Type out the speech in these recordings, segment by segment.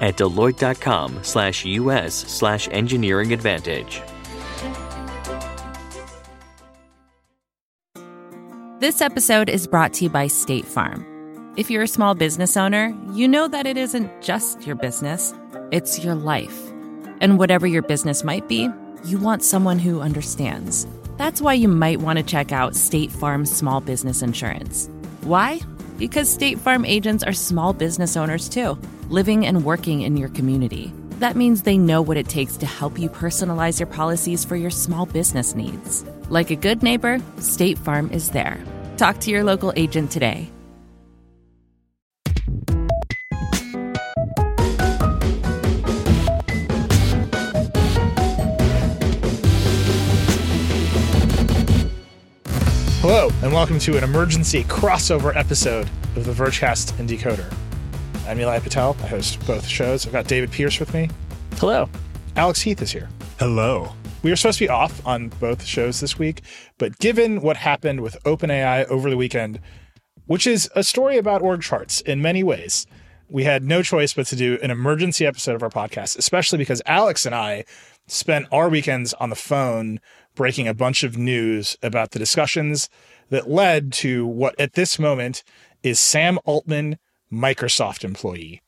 at deloitte.com slash us slash engineering advantage. This episode is brought to you by State Farm. If you're a small business owner, you know that it isn't just your business, it's your life. And whatever your business might be, you want someone who understands. That's why you might want to check out State Farm Small Business Insurance. Why? Because State Farm agents are small business owners too, living and working in your community. That means they know what it takes to help you personalize your policies for your small business needs. Like a good neighbor, State Farm is there. Talk to your local agent today. And welcome to an emergency crossover episode of the Vergecast and Decoder. I'm Nilay Patel. I host both shows. I've got David Pierce with me. Hello. Alex Heath is here. Hello. We were supposed to be off on both shows this week, but given what happened with OpenAI over the weekend, which is a story about org charts in many ways, we had no choice but to do an emergency episode of our podcast, especially because Alex and I spent our weekends on the phone breaking a bunch of news about the discussions that led to what at this moment is Sam Altman, Microsoft employee,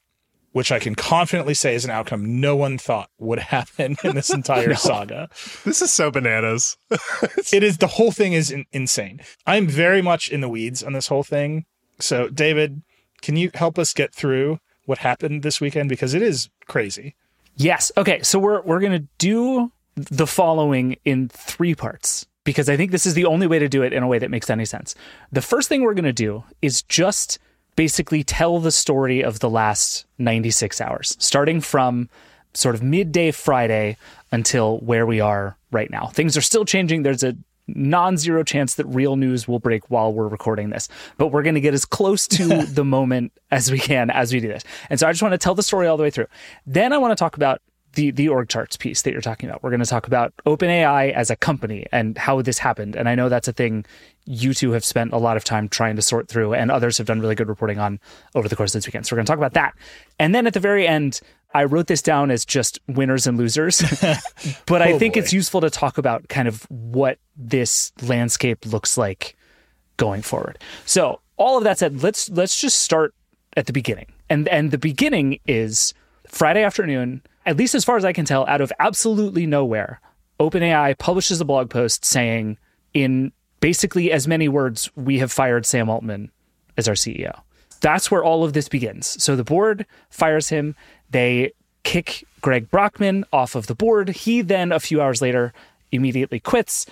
which I can confidently say is an outcome no one thought would happen in this entire no. saga. This is so bananas. it is the whole thing is in, insane. I'm very much in the weeds on this whole thing. So, David, can you help us get through what happened this weekend because it is crazy? Yes. Okay. So we're we're gonna do the following in three parts because I think this is the only way to do it in a way that makes any sense. The first thing we're gonna do is just basically tell the story of the last 96 hours, starting from sort of midday Friday until where we are right now. Things are still changing. There's a non-zero chance that real news will break while we're recording this but we're going to get as close to the moment as we can as we do this and so i just want to tell the story all the way through then i want to talk about the the org charts piece that you're talking about we're going to talk about openai as a company and how this happened and i know that's a thing you two have spent a lot of time trying to sort through and others have done really good reporting on over the course of this weekend so we're going to talk about that and then at the very end I wrote this down as just winners and losers, but oh I think boy. it's useful to talk about kind of what this landscape looks like going forward. So, all of that said, let's let's just start at the beginning. And and the beginning is Friday afternoon, at least as far as I can tell, out of absolutely nowhere, OpenAI publishes a blog post saying in basically as many words, we have fired Sam Altman as our CEO. That's where all of this begins. So the board fires him. They kick Greg Brockman off of the board. He then, a few hours later, immediately quits.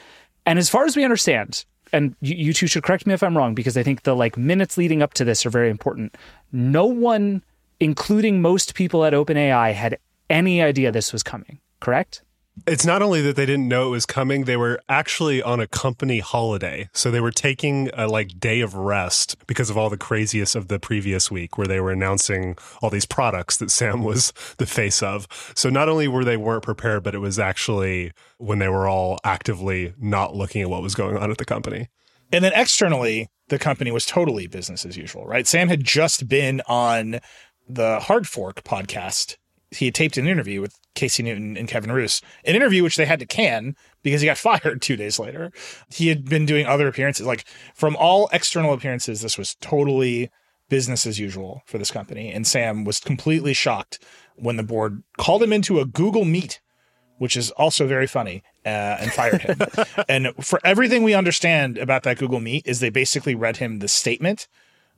And as far as we understand, and you, you two should correct me if I'm wrong, because I think the like minutes leading up to this are very important. No one, including most people at OpenAI, had any idea this was coming, correct? It's not only that they didn't know it was coming, they were actually on a company holiday. So they were taking a like day of rest because of all the craziest of the previous week where they were announcing all these products that Sam was the face of. So not only were they weren't prepared, but it was actually when they were all actively not looking at what was going on at the company. And then externally, the company was totally business as usual, right? Sam had just been on the Hard Fork podcast he had taped an interview with Casey Newton and Kevin Roose, an interview which they had to can because he got fired two days later. He had been doing other appearances. Like from all external appearances, this was totally business as usual for this company. And Sam was completely shocked when the board called him into a Google Meet, which is also very funny, uh, and fired him. and for everything we understand about that Google Meet is they basically read him the statement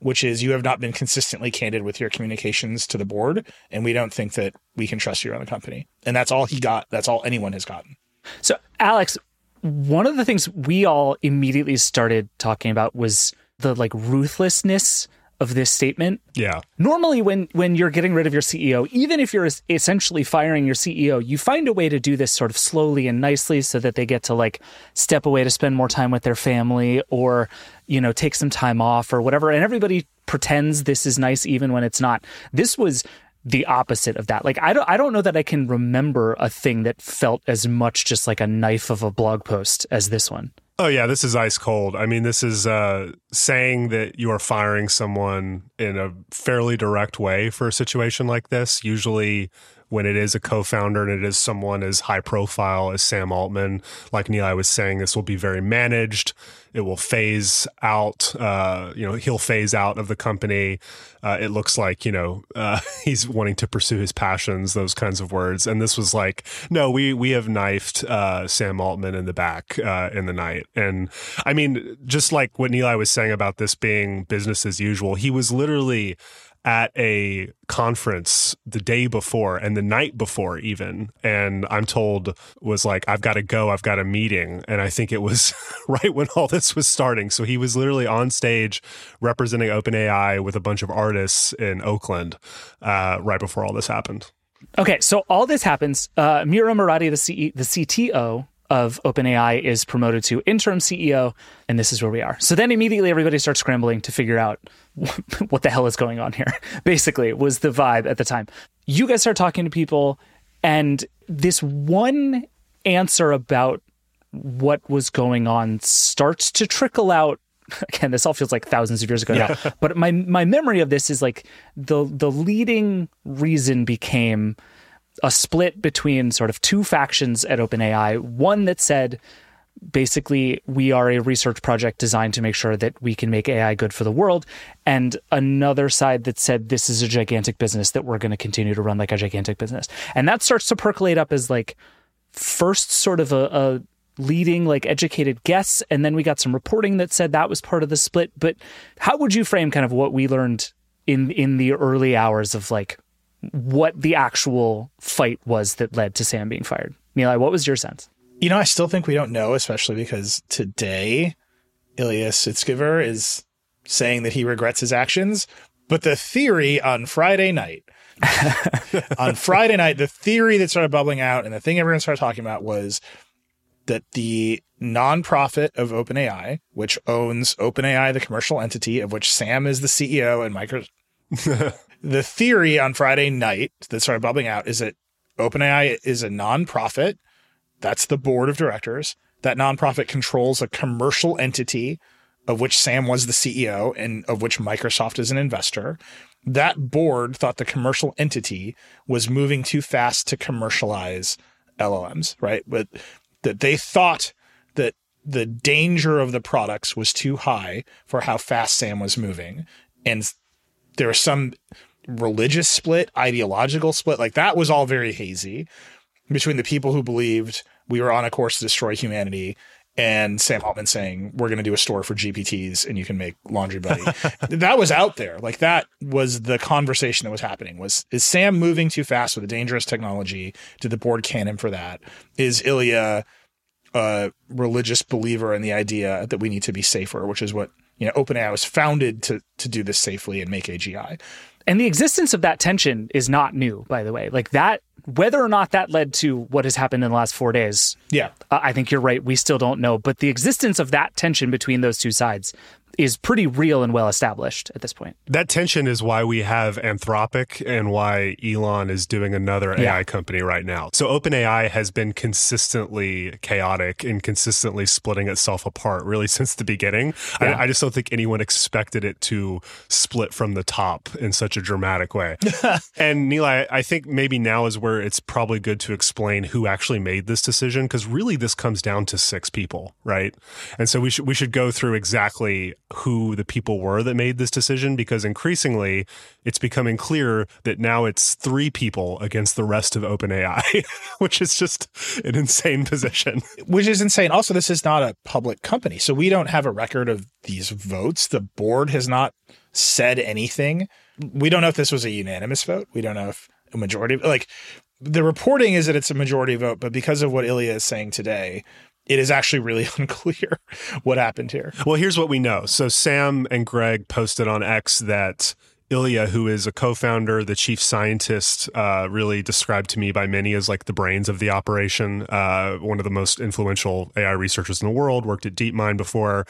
which is you have not been consistently candid with your communications to the board, and we don't think that we can trust you on the company. And that's all he got. That's all anyone has gotten. So, Alex, one of the things we all immediately started talking about was the like ruthlessness of this statement. Yeah. Normally, when when you're getting rid of your CEO, even if you're essentially firing your CEO, you find a way to do this sort of slowly and nicely, so that they get to like step away to spend more time with their family, or you know, take some time off or whatever. And everybody pretends this is nice, even when it's not. This was the opposite of that. Like I don't I don't know that I can remember a thing that felt as much just like a knife of a blog post as this one. Oh yeah, this is ice cold. I mean, this is uh, saying that you are firing someone in a fairly direct way for a situation like this. Usually, when it is a co-founder and it is someone as high profile as Sam Altman, like Nilay was saying, this will be very managed. It will phase out. Uh, you know, he'll phase out of the company. Uh, it looks like you know uh, he's wanting to pursue his passions, those kinds of words. And this was like, no, we we have knifed uh, Sam Altman in the back uh, in the night. And I mean, just like what Nilay was saying about this being business as usual, he was literally at a conference the day before and the night before even. And i'm told was like i've got to go i've got a meeting. And i think it was right when all this was starting. So he was literally on stage representing openai with a bunch of artists in oakland uh, right before all this happened. Okay so all this happens uh, mira murati the, C- the cto of OpenAI is promoted to interim CEO, and this is where we are. So then immediately everybody starts scrambling to figure out what the hell is going on here. Basically, was the vibe at the time. You guys start talking to people, and this one answer about what was going on starts to trickle out again this all feels like thousands of years ago yeah. now but my my memory of this is like the the leading reason became a split between sort of two factions at OpenAI. One that said, basically, we are a research project designed to make sure that we can make AI good for the world. And another side that said, this is a gigantic business that we're going to continue to run like a gigantic business. And that starts to percolate up as like first sort of a, a leading like educated guess and then we got some reporting that said that was part of the split but how would you frame kind of what we learned in in the early hours of like what the actual fight was that led to Sam being fired. Nilay, what was your sense? You know, I still think we don't know, especially because today Ilya Sutskever is saying that he regrets his actions. But the theory on Friday night, on Friday night, the theory that started bubbling out and the thing everyone started talking about was that the nonprofit of OpenAI, which owns OpenAI, the commercial entity of which Sam is the CEO and Microsoft, the theory on Friday night that started bubbling out is that OpenAI is a nonprofit. That's the board of directors. That nonprofit controls a commercial entity of which Sam was the CEO and of which Microsoft is an investor. That board thought the commercial entity was moving too fast to commercialize LLMs, right? But that they thought that the danger of the products was too high for how fast Sam was moving. And there was some religious split, ideological split. Like that was all very hazy between the people who believed we were on a course to destroy humanity and Sam Altman saying we're going to do a store for GPTs and you can make Laundry Buddy. that was out there. Like that was the conversation that was happening. Was is Sam moving too fast with a dangerous technology? Did the board can him for that? Is Ilya a religious believer in the idea that we need to be safer, which is what you know OpenAI was founded to to do this safely and make AGI. And the existence of that tension is not new, by the way. Like that, whether or not that led to what has happened in the last four days. Yeah. I think you're right. We still don't know. But the existence of that tension between those two sides is pretty real and well established at this point. That tension is why we have Anthropic and why Elon is doing another yeah. AI company right now. So OpenAI has been consistently chaotic and consistently splitting itself apart really since the beginning. Yeah. I, I, just don't think anyone expected it to split from the top in such a dramatic way. and Nilay, I think maybe now is where it's probably good to explain who actually made this decision because really this comes down to six people, right? And so we should we should go through exactly who the people were that made this decision because increasingly it's becoming clear that now it's three people against the rest of OpenAI, which is just an insane position. Which is insane. Also, this is not a public company, so we don't have a record of these votes. The board has not said anything. We don't know if this was a unanimous vote. We don't know if a majority, like the reporting is that it's a majority vote, but because of what Ilya is saying today, it is actually really unclear what happened here. Well, here's what we know. So Sam and Greg posted on X that Ilya, who is a co-founder, the chief scientist, uh, really described to me by many as like the brains of the operation. Uh, one of the most influential AI researchers in the world. Worked at DeepMind before.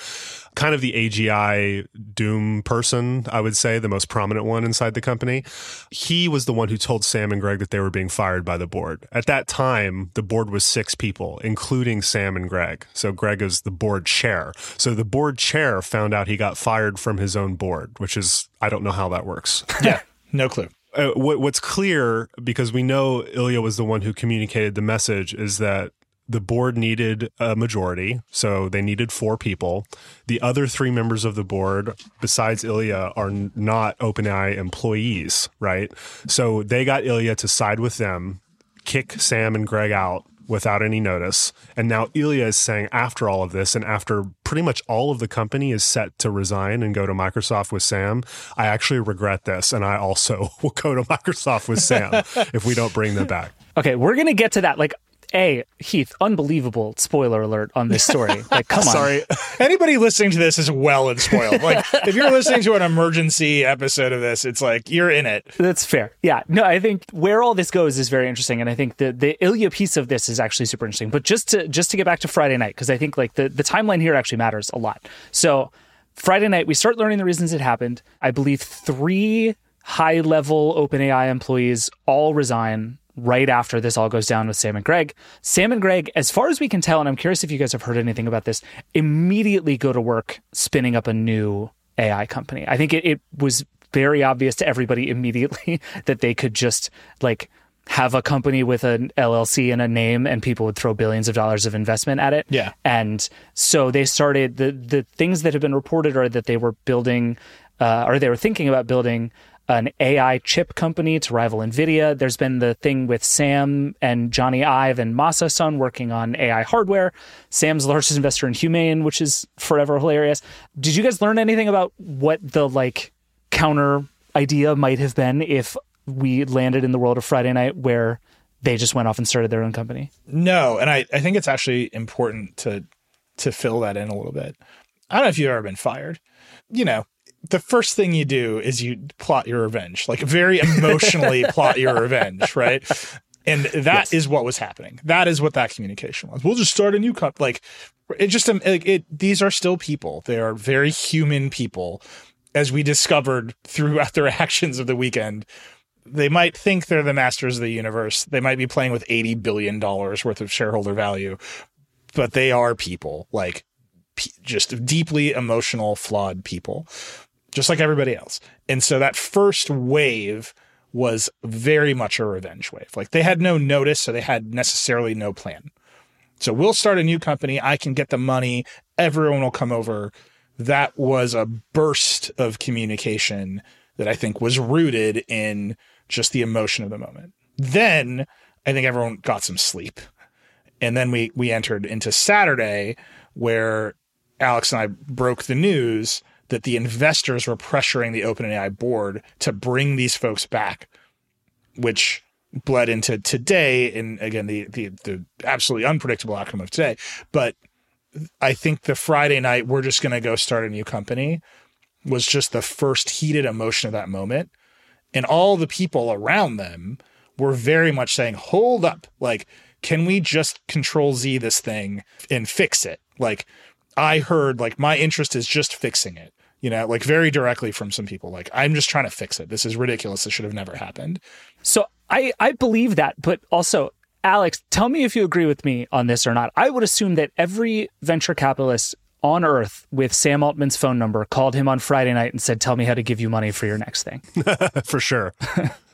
Kind of the AGI doom person, I would say, the most prominent one inside the company. He was the one who told Sam and Greg that they were being fired by the board. At that time, the board was six people, including Sam and Greg. So Greg is the board chair. So the board chair found out he got fired from his own board, which is I don't know how that works. Yeah, no clue. Uh, what, what's clear, because we know Ilya was the one who communicated the message, is that the board needed a majority. So they needed four people. The other three members of the board, besides Ilya, are not OpenAI employees, right? So they got Ilya to side with them, kick Sam and Greg out without any notice. And now Ilya is saying after all of this and after pretty much all of the company is set to resign and go to Microsoft with Sam, I actually regret this. And I also will go to Microsoft with Sam if we don't bring them back. Okay, we're going to get to that. Like, a Heath, unbelievable spoiler alert on this story. Like, come on. Sorry. Anybody listening to this is well and spoiled. Like, if you're listening to an emergency episode of this, it's like you're in it. That's fair. Yeah. No, I think where all this goes is very interesting, and I think the the Ilya piece of this is actually super interesting. But just to just to get back to Friday night, because I think like the the timeline here actually matters a lot. So Friday night, we start learning the reasons it happened. I believe three high level OpenAI employees all resign right after this all goes down with Sam and Greg. Sam and Greg, as far as we can tell, and I'm curious if you guys have heard anything about this, immediately go to work spinning up a new AI company. I think it, it was very obvious to everybody immediately that they could just like have a company with an LLC and a name and people would throw billions of dollars of investment at it. Yeah. And so they started the the things that have been reported are that they were building uh, or they were thinking about building an AI chip company to rival Nvidia. There's been the thing with Sam and Jony Ive and Masa Son working on AI hardware. Sam's largest investor in Humane, which is forever hilarious. Did you guys learn anything about what the like counter idea might have been if we landed in the world of Friday night where they just went off and started their own company? No, and I, I think it's actually important to to fill that in a little bit. I don't know if you've ever been fired. You know, the first thing you do is you plot your revenge, like very emotionally plot your revenge, right? And that yes. is what was happening. That is what that communication was. We'll just start a new cup. Like it just um, like it. These are still people. They are very human people, as we discovered throughout their actions of the weekend. They might think they're the masters of the universe. They might be playing with eighty billion dollars worth of shareholder value, but they are people. Like just deeply emotional, flawed people just like everybody else. And so that first wave was very much a revenge wave. Like they had no notice, so they had necessarily no plan. So we'll start a new company. I can get the money. Everyone will come over. That was a burst of communication that I think was rooted in just the emotion of the moment. Then I think everyone got some sleep. And then we we entered into Saturday where Alex and I broke the news that the investors were pressuring the OpenAI board to bring these folks back, which bled into today and again the, the the absolutely unpredictable outcome of today. But I think the Friday night we're just gonna go start a new company was just the first heated emotion of that moment. And all the people around them were very much saying, hold up, like, can we just control Z this thing and fix it? Like, I heard like my interest is just fixing it. You know, like very directly from some people. Like, I'm just trying to fix it. This is ridiculous. This should have never happened. So I I believe that, but also Alex, tell me if you agree with me on this or not. I would assume that every venture capitalist on earth with Sam Altman's phone number called him on Friday night and said, Tell me how to give you money for your next thing. for sure.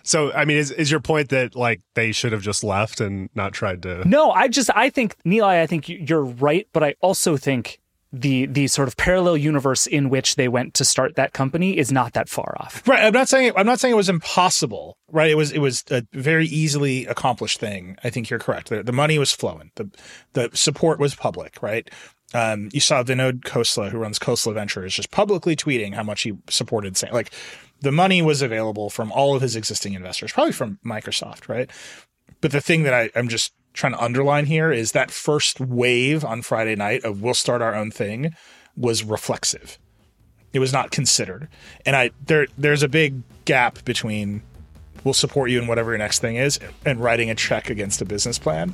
So, I mean, is, is your point that like they should have just left and not tried to? No, I just, I think, Neil, I think you're right. But I also think the the sort of parallel universe in which they went to start that company is not that far off. Right. I'm not saying I'm not saying it was impossible. Right. It was it was a very easily accomplished thing. I think you're correct. The, the money was flowing. The the support was public. Right. Um, you saw Vinod Khosla, who runs Khosla Ventures, just publicly tweeting how much he supported. Saying like the money was available from all of his existing investors, probably from Microsoft. Right. But the thing that I, I'm just trying to underline here is that first wave on Friday night of we'll start our own thing was reflexive. It was not considered. And I there there's a big gap between we'll support you in whatever your next thing is and writing a check against a business plan.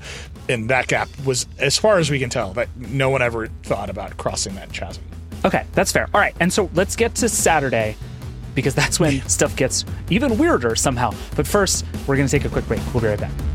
And that gap was as far as we can tell that no one ever thought about crossing that chasm. Okay, that's fair. All right, and so let's get to Saturday because that's when stuff gets even weirder somehow. But first, we're going to take a quick break. We'll be right back.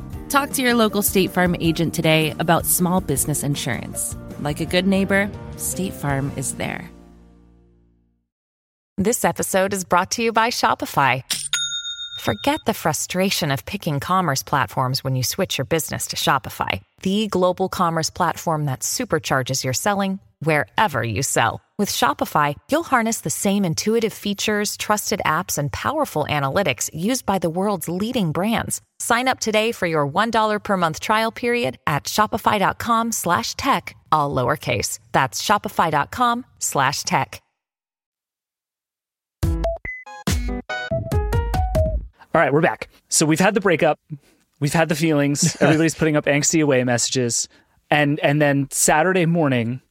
Talk to your local State Farm agent today about small business insurance. Like a good neighbor, State Farm is there. This episode is brought to you by Shopify. Forget the frustration of picking commerce platforms when you switch your business to Shopify, the global commerce platform that supercharges your selling wherever you sell. With Shopify, you'll harness the same intuitive features, trusted apps, and powerful analytics used by the world's leading brands. Sign up today for your $1 per month trial period at shopify.com slash tech, all lowercase. That's shopify.com slash tech. All right, we're back. So we've had the breakup, we've had the feelings. Everybody's putting up angsty away messages, and and then Saturday morning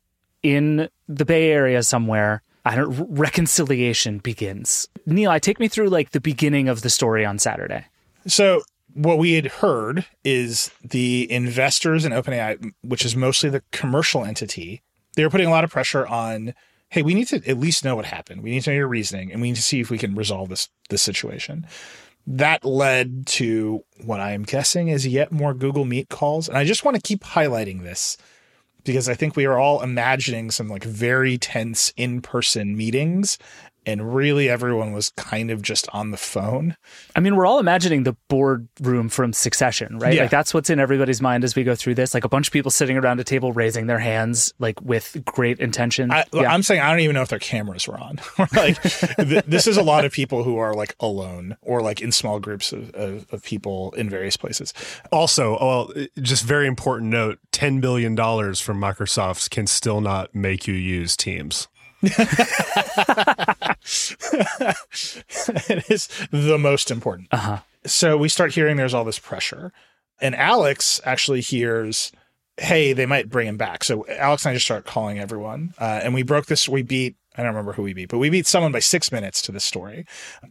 in the Bay Area somewhere, I don't reconciliation begins. Nilay, take me through like the beginning of the story on Saturday. So what we had heard is the investors in OpenAI, which is mostly the commercial entity, they were putting a lot of pressure on. Hey, we need to at least know what happened. We need to know your reasoning, and we need to see if we can resolve this this situation that led to what I am guessing is yet more Google Meet calls. And I just want to keep highlighting this because I think we are all imagining some like very tense in person meetings and really everyone was kind of just on the phone. I mean, we're all imagining the boardroom from Succession, right? Yeah. Like that's what's in everybody's mind as we go through this. Like a bunch of people sitting around a table raising their hands, like with great intention. I, yeah. I'm saying I don't even know if their cameras were on. like th- this is a lot of people who are like alone or like in small groups of, of, of people in various places. Also, oh, well, just very important note: ten billion dollars from Microsoft can still not make you use Teams. it is the most important. Uh-huh. So we start hearing there's all this pressure. And Alex actually hears, hey, they might bring him back. So Alex and I just start calling everyone. Uh, and we broke this, we beat, I don't remember who we beat, but we beat someone by six minutes to this story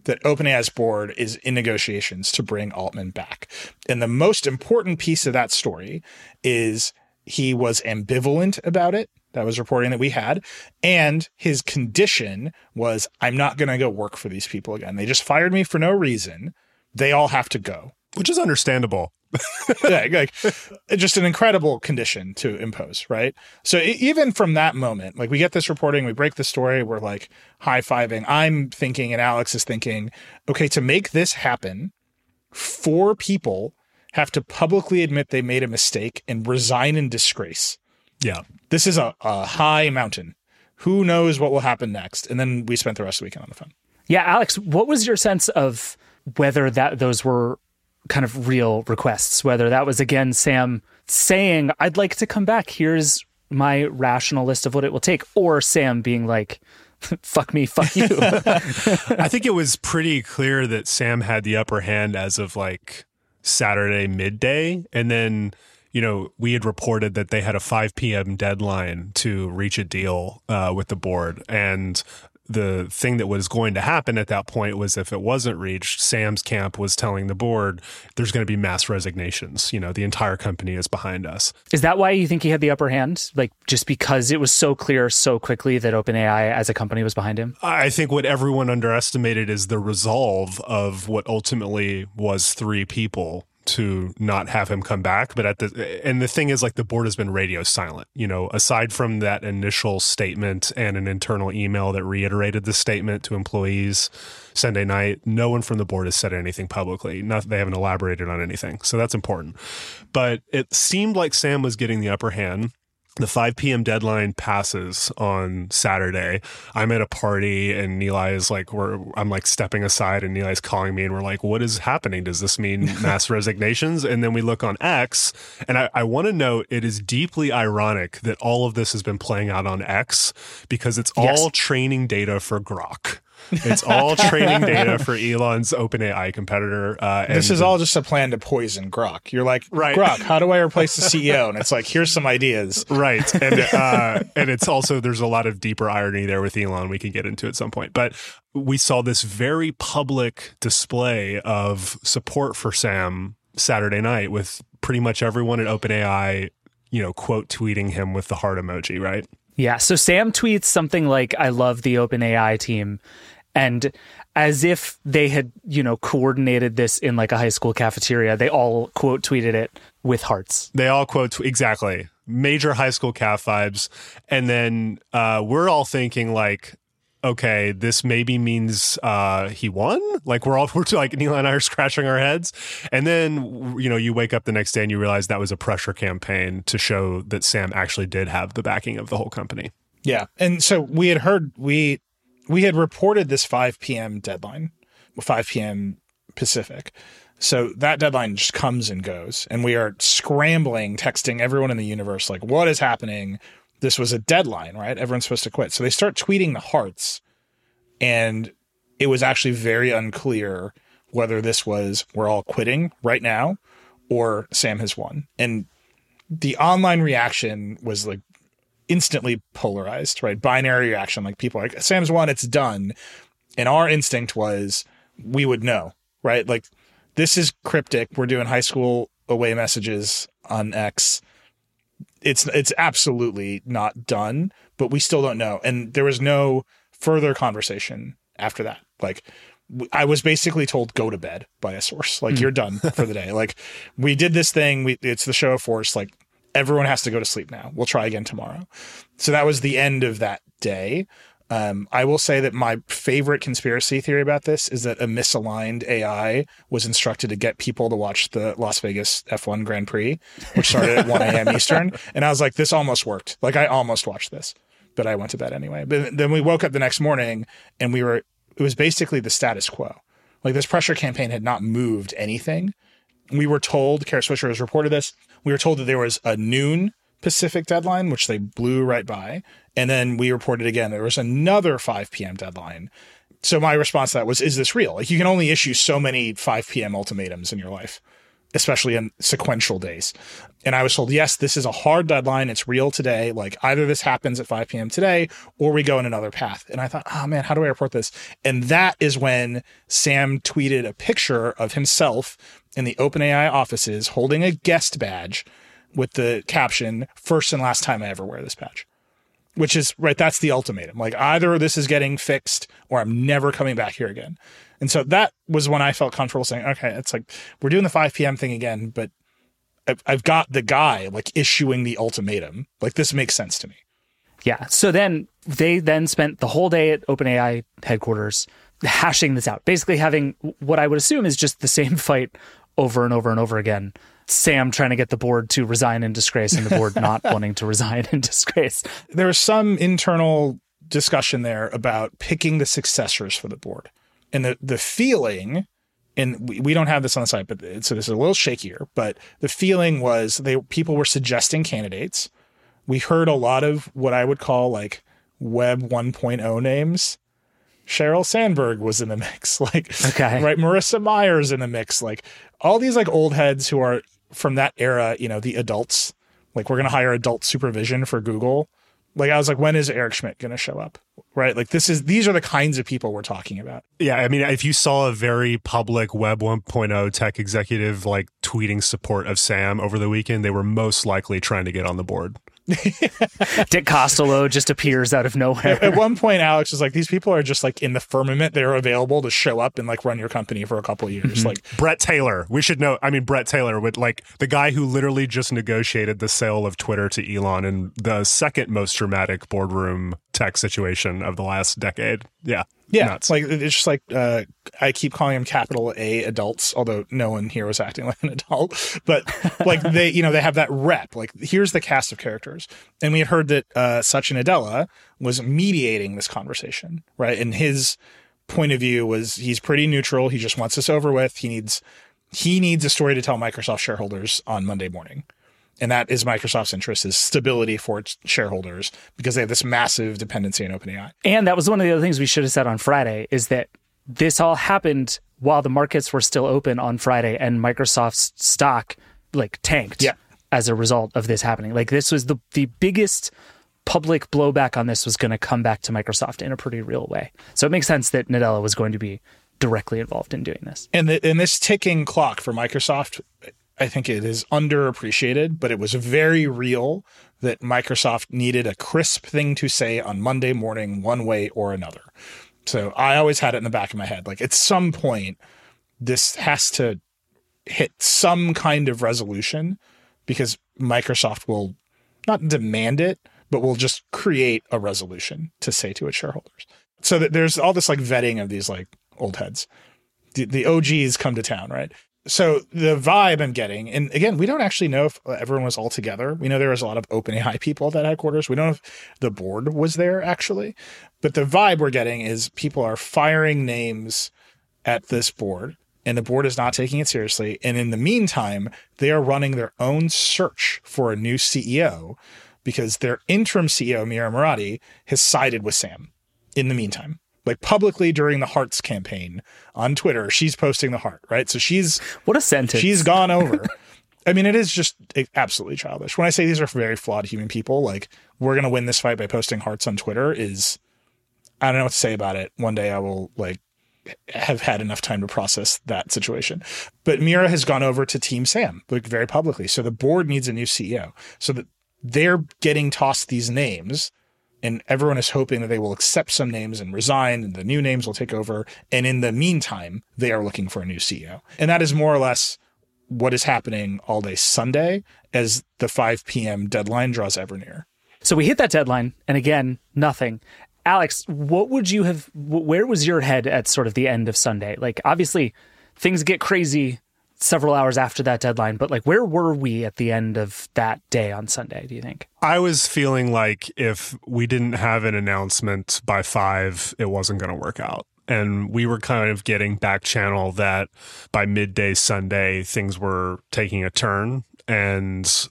that OpenAI's board is in negotiations to bring Altman back. And the most important piece of that story is he was ambivalent about it. That was reporting that we had. And his condition was I'm not going to go work for these people again. They just fired me for no reason. They all have to go. Which is understandable. yeah, like just an incredible condition to impose, right? So even from that moment, like we get this reporting, we break the story, we're like high fiving. I'm thinking, and Alex is thinking, okay, to make this happen, four people have to publicly admit they made a mistake and resign in disgrace. Yeah. This is a, a high mountain. Who knows what will happen next? And then we spent the rest of the weekend on the phone. Yeah, Alex, what was your sense of whether that those were kind of real requests? Whether that was again Sam saying, "I'd like to come back. Here's my rational list of what it will take," or Sam being like, "Fuck me, fuck you." I think it was pretty clear that Sam had the upper hand as of like Saturday midday, and then you know we had reported that they had a 5 p.m. deadline to reach a deal uh, with the board, and the thing that was going to happen at that point was if it wasn't reached, Sam's camp was telling the board there's going to be mass resignations. You know, the entire company is behind us. Is that why you think he had the upper hand? Like just because it was so clear so quickly that OpenAI as a company was behind him? I think what everyone underestimated is the resolve of what ultimately was three people to not have him come back. But at the and the thing is, like the board has been radio silent. You know, aside from that initial statement and an internal email that reiterated the statement to employees Sunday night, no one from the board has said anything publicly. Not they haven't elaborated on anything, so that's important. But it seemed like Sam was getting the upper hand the 5 p.m. deadline passes on Saturday. I'm at a party and Nilay is like, we're, I'm like stepping aside and Neil is calling me and we're like, what is happening? Does this mean mass resignations? And then we look on X and I, I want to note it is deeply ironic that all of this has been playing out on X because it's all yes. training data for Grok. It's all training data for Elon's OpenAI competitor. Uh, this is all just a plan to poison Grok. You're like, right. Grok, how do I replace the CEO? And it's like, here's some ideas. Right. And uh, and it's also there's a lot of deeper irony there with Elon. We can get into at some point, but we saw this very public display of support for Sam Saturday night with pretty much everyone at OpenAI, you know, quote tweeting him with the heart emoji, right? Yeah. So Sam tweets something like, I love the OpenAI team. And as if they had, you know, coordinated this in like a high school cafeteria, they all quote tweeted it with hearts. They all quote, exactly. Major high school calf vibes. And then uh, we're all thinking, like, okay, this maybe means uh, he won. Like we're all we're like Neil and I are scratching our heads, and then you know you wake up the next day and you realize that was a pressure campaign to show that Sam actually did have the backing of the whole company. Yeah, and so we had heard we we had reported this 5 p.m. deadline, 5 p.m. Pacific. So that deadline just comes and goes, and we are scrambling, texting everyone in the universe, like, what is happening? this was a deadline, right? Everyone's supposed to quit. So they start tweeting the hearts. And it was actually very unclear whether this was we're all quitting right now or Sam has won. And the online reaction was like instantly polarized, right? Binary reaction. Like people like, Sam's won, it's done. And our instinct was we would know, right? Like this is cryptic. We're doing high school away messages on X it's it's absolutely not done, but we still don't know. And there was no further conversation after that. Like I was basically told go to bed by a source. Like mm. you're done for the day. Like we did this thing. We it's the show of force. Like everyone has to go to sleep now. We'll try again tomorrow. So that was the end of that day. Um, I will say that my favorite conspiracy theory about this is that a misaligned AI was instructed to get people to watch the Las Vegas F1 Grand Prix, which started at 1 a.m. Eastern. And I was like, this almost worked. Like, I almost watched this, but I went to bed anyway. But then we woke up the next morning and we were, it was basically the status quo. Like, this pressure campaign had not moved anything. We were told, Kara Swisher has reported this, we were told that there was a noon Pacific deadline, which they blew right by. And then we reported again there was another 5 p.m. deadline. So my response to that was, is this real? Like you can only issue so many 5 p.m. ultimatums in your life, especially in sequential days. And I was told, yes, this is a hard deadline. It's real today. Like either this happens at 5 p.m. today or we go in another path. And I thought, oh man, how do I report this? And that is when Sam tweeted a picture of himself in the OpenAI offices holding a guest badge with the caption first and last time I ever wear this patch. Which is right, that's the ultimatum. Like either this is getting fixed or I'm never coming back here again. And so that was when I felt comfortable saying, okay, it's like we're doing the 5 p.m. thing again, but I've got the guy like issuing the ultimatum. Like this makes sense to me. Yeah. So then they then spent the whole day at OpenAI headquarters hashing this out, basically having what I would assume is just the same fight over and over and over again Sam trying to get the board to resign in disgrace and the board not wanting to resign in disgrace. There was some internal discussion there about picking the successors for the board. And the, the feeling, and we, we don't have this on the site, but so this is a little shakier, but the feeling was they people were suggesting candidates. We heard a lot of what I would call like web 1.0 names. Sheryl Sandberg was in the mix, like okay. right, Marissa Myers in the mix, like all these like old heads who are from that era, you know, the adults, like we're going to hire adult supervision for Google. Like I was like, when is Eric Schmidt going to show up? Right. Like this is, these are the kinds of people we're talking about. Yeah. I mean, if you saw a very public web 1.0 tech executive like tweeting support of Sam over the weekend, they were most likely trying to get on the board. Dick Costolo just appears out of nowhere. At one point, Alex is like, "These people are just like in the firmament. They're available to show up and like run your company for a couple of years." Mm-hmm. Like Bret Taylor. We should know. I mean, Bret Taylor would like the guy who literally just negotiated the sale of Twitter to Elon in the second most dramatic boardroom tech situation of the last decade. Yeah. Yeah, Nuts. like it's just like uh, I keep calling them capital A adults, although no one here was acting like an adult. But like they, you know, they have that rep. Like here's the cast of characters, and we had heard that uh, Satya Nadella was mediating this conversation, right? And his point of view was he's pretty neutral. He just wants this over with. He needs he needs a story to tell Microsoft shareholders on Monday morning. And that is Microsoft's interest is stability for its shareholders because they have this massive dependency on OpenAI. And that was one of the other things we should have said on Friday is that this all happened while the markets were still open on Friday and Microsoft's stock like tanked Yeah. as a result of this happening. Like this was the the biggest public blowback on this was going to come back to Microsoft in a pretty real way. So it makes sense that Nadella was going to be directly involved in doing this. And the, and this ticking clock for Microsoft, I think it is underappreciated, but it was very real that Microsoft needed a crisp thing to say on Monday morning, one way or another. So I always had it in the back of my head. Like at some point, this has to hit some kind of resolution because Microsoft will not demand it, but will just create a resolution to say to its shareholders. So that there's all this like vetting of these like old heads. The, the OGs come to town, right? So the vibe I'm getting, and again, we don't actually know if everyone was all together. We know there was a lot of OpenAI people at that headquarters. We don't know if the board was there actually, but the vibe we're getting is people are firing names at this board and the board is not taking it seriously. And in the meantime, they are running their own search for a new CEO because their interim CEO, Mira Murati, has sided with Sam in the meantime. Like publicly during the Hearts campaign on Twitter, she's posting the heart, right? So she's What a sentence. she's gone over. I mean, it is just absolutely childish. When I say these are very flawed human people, like we're gonna win this fight by posting hearts on Twitter is I don't know what to say about it. One day I will like have had enough time to process that situation. But Mira has gone over to Team Sam, like very publicly. So the board needs a new CEO. So that they're getting tossed these names and everyone is hoping that they will accept some names and resign and the new names will take over. And in the meantime, they are looking for a new CEO. And that is more or less what is happening all day Sunday as the 5 p.m. deadline draws ever near So we hit that deadline, and again, nothing. Alex, what would you have? Where was your head at sort of the end of Sunday? Like, obviously, things get crazy several hours after that deadline, but like, where were we at the end of that day on Sunday? Do you think? I was feeling like if we didn't have an announcement by five, it wasn't going to work out. And we were kind of getting back channel that by midday Sunday, things were taking a turn. And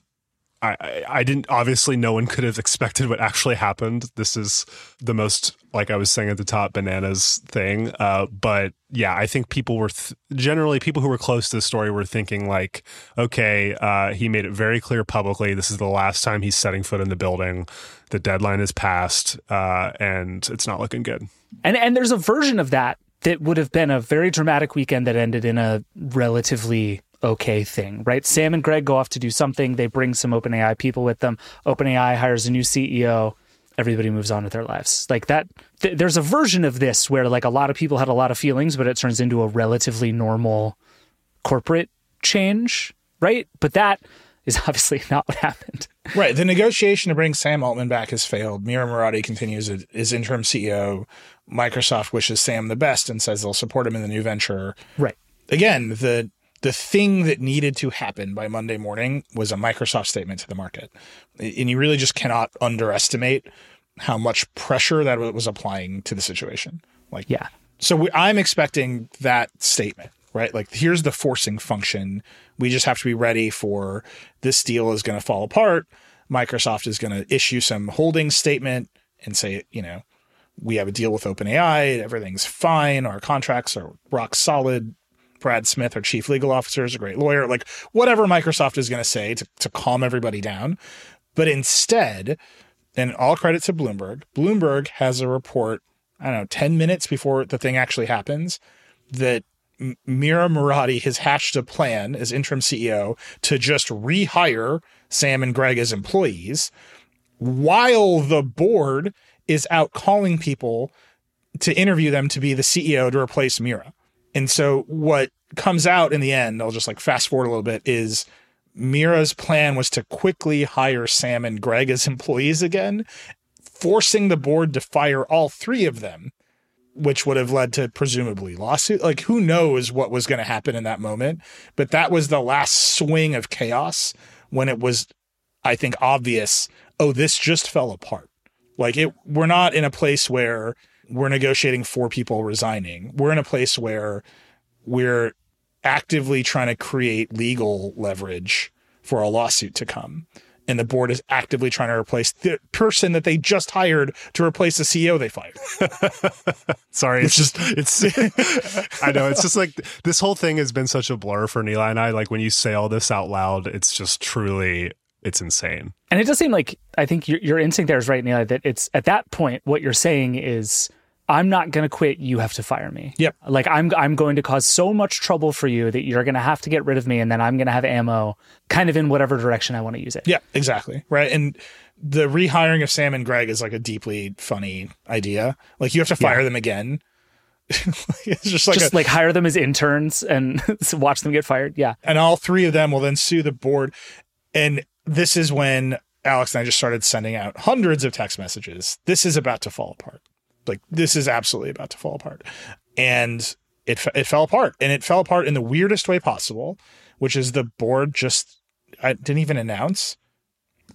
I, I, didn't, obviously, no one could have expected what actually happened. This is the most, like I was saying at the top, bananas thing. Uh, but yeah, I think people were th- generally, people who were close to the story were thinking, like, okay, uh, he made it very clear publicly this is the last time he's setting foot in the building. The deadline is passed, uh, and it's not looking good. And and there's a version of that that would have been a very dramatic weekend that ended in a relatively okay thing, right? Sam and Greg go off to do something. They bring some OpenAI people with them. OpenAI hires a new CEO. Everybody moves on with their lives. Like that, th- there's a version of this where like a lot of people had a lot of feelings, but it turns into a relatively normal corporate change, right? But that is obviously not what happened. Right. The negotiation to bring Sam Altman back has failed. Mira Murati continues as as interim CEO. Microsoft wishes Sam the best and says they'll support him in the new venture. Right. Again, the the thing that needed to happen by Monday morning was a Microsoft statement to the market. And you really just cannot underestimate how much pressure that was applying to the situation. Like Yeah. so we, I'm expecting that statement, right? Like, here's the forcing function. We just have to be ready for this deal is going to fall apart. Microsoft is going to issue some holding statement and say, you know, we have a deal with OpenAI. Everything's fine. Our contracts are rock solid. Brad Smith, our chief legal officer, is a great lawyer. Like, whatever Microsoft is going to say to, to calm everybody down. But instead, and all credit to Bloomberg, Bloomberg has a report I don't know, 10 minutes before the thing actually happens, that Mira Murati has hatched a plan as interim CEO to just rehire Sam and Greg as employees while the board is out calling people to interview them to be the CEO to replace Mira. And so what comes out in the end, I'll just like fast forward a little bit, is Mira's plan was to quickly hire Sam and Greg as employees again, forcing the board to fire all three of them, which would have led to presumably lawsuit. Like who knows what was going to happen in that moment, but that was the last swing of chaos when it was I think obvious, oh this just fell apart. Like it we're not in a place where we're negotiating for people resigning. We're in a place where we're actively trying to create legal leverage for a lawsuit to come. And the board is actively trying to replace the person that they just hired to replace the CEO they fired. Sorry, it's just it's. I know it's just like this whole thing has been such a blur for Nilay and I. Like when you say all this out loud, it's just truly it's insane. And it does seem like I think your, your instinct there is right, Nilay. That it's at that point what you're saying is I'm not going to quit. You have to fire me. Yep. Like I'm I'm going to cause so much trouble for you that you're going to have to get rid of me, and then I'm going to have ammo, kind of in whatever direction I want to use it. Yeah, exactly. Right. And the rehiring of Sam and Greg is like a deeply funny idea. Like you have to fire yeah. them again. it's just like just a, like hire them as interns and watch them get fired. Yeah. And all three of them will then sue the board. And this is when Alex and I just started sending out hundreds of text messages. This is about to fall apart like this is absolutely about to fall apart. And it it fell apart, and it fell apart in the weirdest way possible, which is the board just I didn't even announce.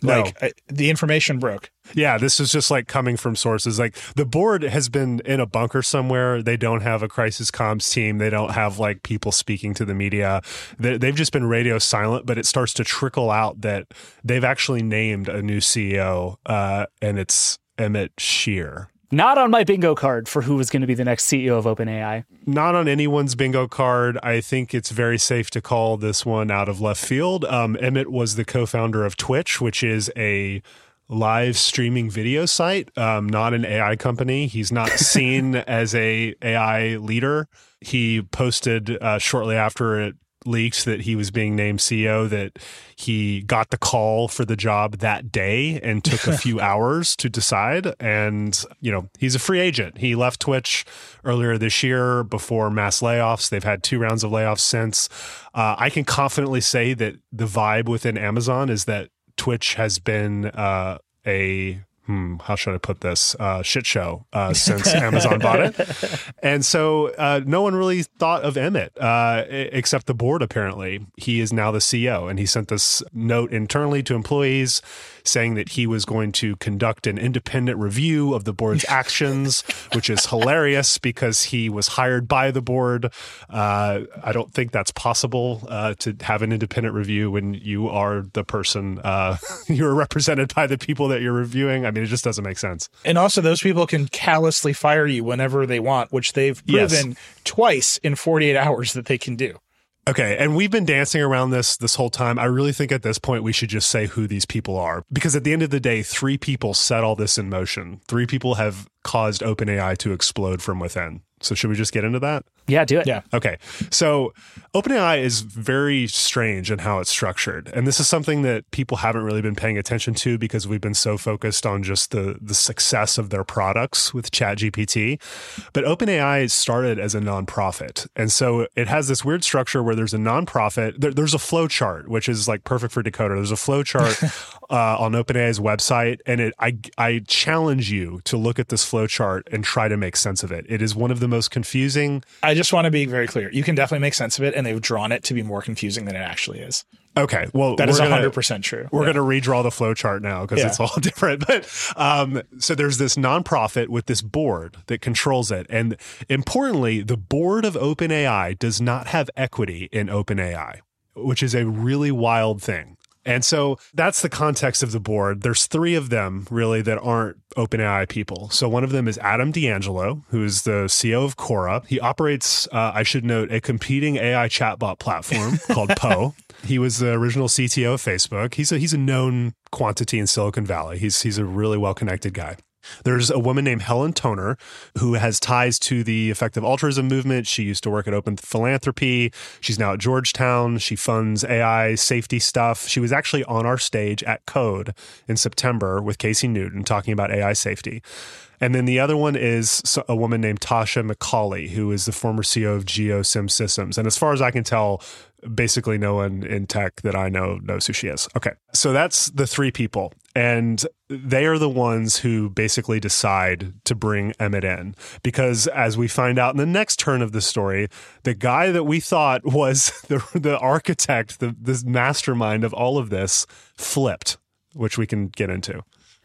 No. Like I, the information broke. Yeah, this is just like coming from sources. Like the board has been in a bunker somewhere. They don't have a crisis comms team. They don't have like people speaking to the media. They, they've just been radio silent. But it starts to trickle out that they've actually named a new CEO, uh, and it's Emmett Shear not on my bingo card for who was going to be the next CEO of OpenAI. Not on anyone's bingo card. I think it's very safe to call this one out of left field. Um, Emmett was the co founder of Twitch, which is a live streaming video site, um, not an AI company. He's not seen as a AI leader. He posted uh, shortly after it leaked that he was being named CEO that he got the call for the job that day and took a few hours to decide. And, you know, he's a free agent. He left Twitch earlier this year before mass layoffs. They've had two rounds of layoffs since. Uh, I can confidently say that the vibe within Amazon is that Twitch has been uh, a hmm, how should I put this? Uh, shit show uh, since Amazon bought it. And so uh, no one really thought of Emmett uh, except the board, apparently. He is now the CEO. And he sent this note internally to employees saying that he was going to conduct an independent review of the board's actions, which is hilarious because he was hired by the board. Uh, I don't think that's possible uh, to have an independent review when you are the person uh, you're represented by the people that you're reviewing. I mean, it just doesn't make sense. And also, those people can callously fire you whenever they want, which they've proven yes. twice in 48 hours that they can do. Okay, and we've been dancing around this this whole time. I really think at this point we should just say who these people are because at the end of the day, three people set all this in motion. Three people have caused OpenAI to explode from within. So should we just get into that? Yeah, do it. Yeah. Okay. So OpenAI is very strange in how it's structured. And this is something that people haven't really been paying attention to because we've been so focused on just the the success of their products with ChatGPT. But OpenAI started as a nonprofit. And so it has this weird structure where there's a nonprofit, there, there's a flow chart, which is like perfect for Decoder. There's a flow chart uh, on OpenAI's website. And it I I challenge you to look at this flow chart and try to make sense of it. It is one of the most confusing. I just want to be very clear. You can definitely make sense of it, and they've drawn it to be more confusing than it actually is. Okay, well, that is hundred percent true. We're yeah. going to redraw the flow chart now because yeah. it's all different. But um, so there's this nonprofit with this board that controls it, and importantly, the board of OpenAI does not have equity in OpenAI, which is a really wild thing. And so that's the context of the board. There's three of them really that aren't OpenAI people. So one of them is Adam D'Angelo, who is the CEO of Quora. He operates, uh, I should note, a competing AI chatbot platform called Poe. He was the original CTO of Facebook. He's a he's a known quantity in Silicon Valley. He's he's a really well connected guy. There's a woman named Helen Toner who has ties to the effective altruism movement. She used to work at Open Philanthropy. She's now at Georgetown. She funds AI safety stuff. She was actually on our stage at Code in September with Casey Newton talking about AI safety. And then the other one is a woman named Tasha McCauley, who is the former CEO of GeoSim Systems. And as far as I can tell, basically no one in tech that I know knows who she is. Okay. So that's the three people. And they are the ones who basically decide to bring Emmett in. Because as we find out in the next turn of the story, the guy that we thought was the, the architect, the, the mastermind of all of this, flipped, which we can get into.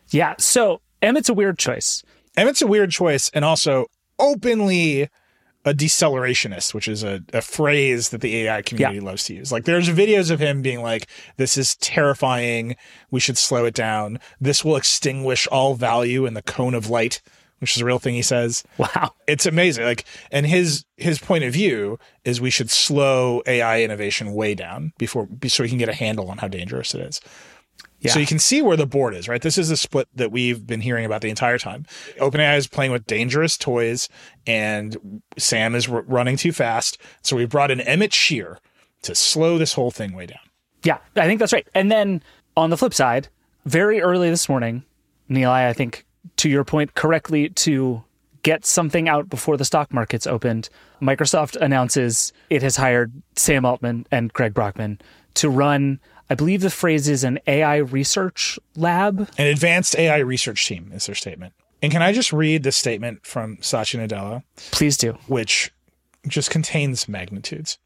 Yeah. So Emmett's a weird choice. Emmett's a weird choice and also openly a decelerationist, which is a, a phrase that the AI community yeah. loves to use. Like there's videos of him being like, this is terrifying. We should slow it down. This will extinguish all value in the cone of light, which is a real thing he says. Wow. It's amazing. Like, and his, his point of view is we should slow AI innovation way down before, so we can get a handle on how dangerous it is. Yeah. So you can see where the board is, right? This is the split that we've been hearing about the entire time. OpenAI is playing with dangerous toys and Sam is r- running too fast. So we brought in Emmett Shear to slow this whole thing way down. Yeah, I think that's right. And then on the flip side, very early this morning, Nilay, I think to your point correctly, to get something out before the stock markets opened, Microsoft announces it has hired Sam Altman and Greg Brockman to run I believe the phrase is an AI research lab. An advanced AI research team is their statement. And can I just read this statement from Satya Nadella? Please do. Which just contains magnitudes.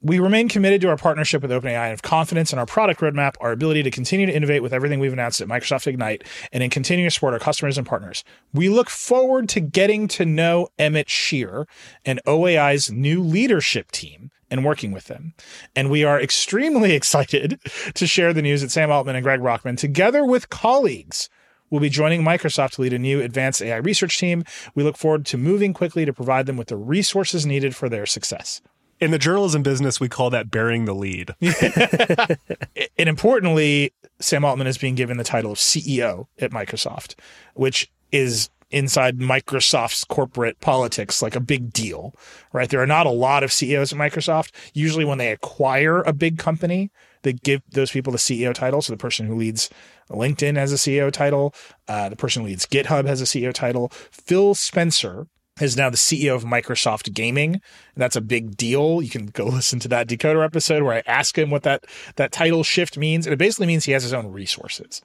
We remain committed to our partnership with OpenAI and have confidence in our product roadmap, our ability to continue to innovate with everything we've announced at Microsoft Ignite, and in continuing to support our customers and partners. We look forward to getting to know Emmett Shear and OAI's new leadership team and working with them. And we are extremely excited to share the news that Sam Altman and Greg Brockman, together with colleagues, will be joining Microsoft to lead a new advanced AI research team. We look forward to moving quickly to provide them with the resources needed for their success. In the journalism business, we call that bearing the lead. and importantly, Sam Altman is being given the title of CEO at Microsoft, which is inside Microsoft's corporate politics like a big deal, right? There are not a lot of CEOs at Microsoft. Usually, when they acquire a big company, they give those people the CEO title. So the person who leads LinkedIn has a CEO title, uh, the person who leads GitHub has a CEO title. Phil Spencer is now the CEO of Microsoft Gaming. and That's a big deal. You can go listen to that Decoder episode where I ask him what that that title shift means, and it basically means he has his own resources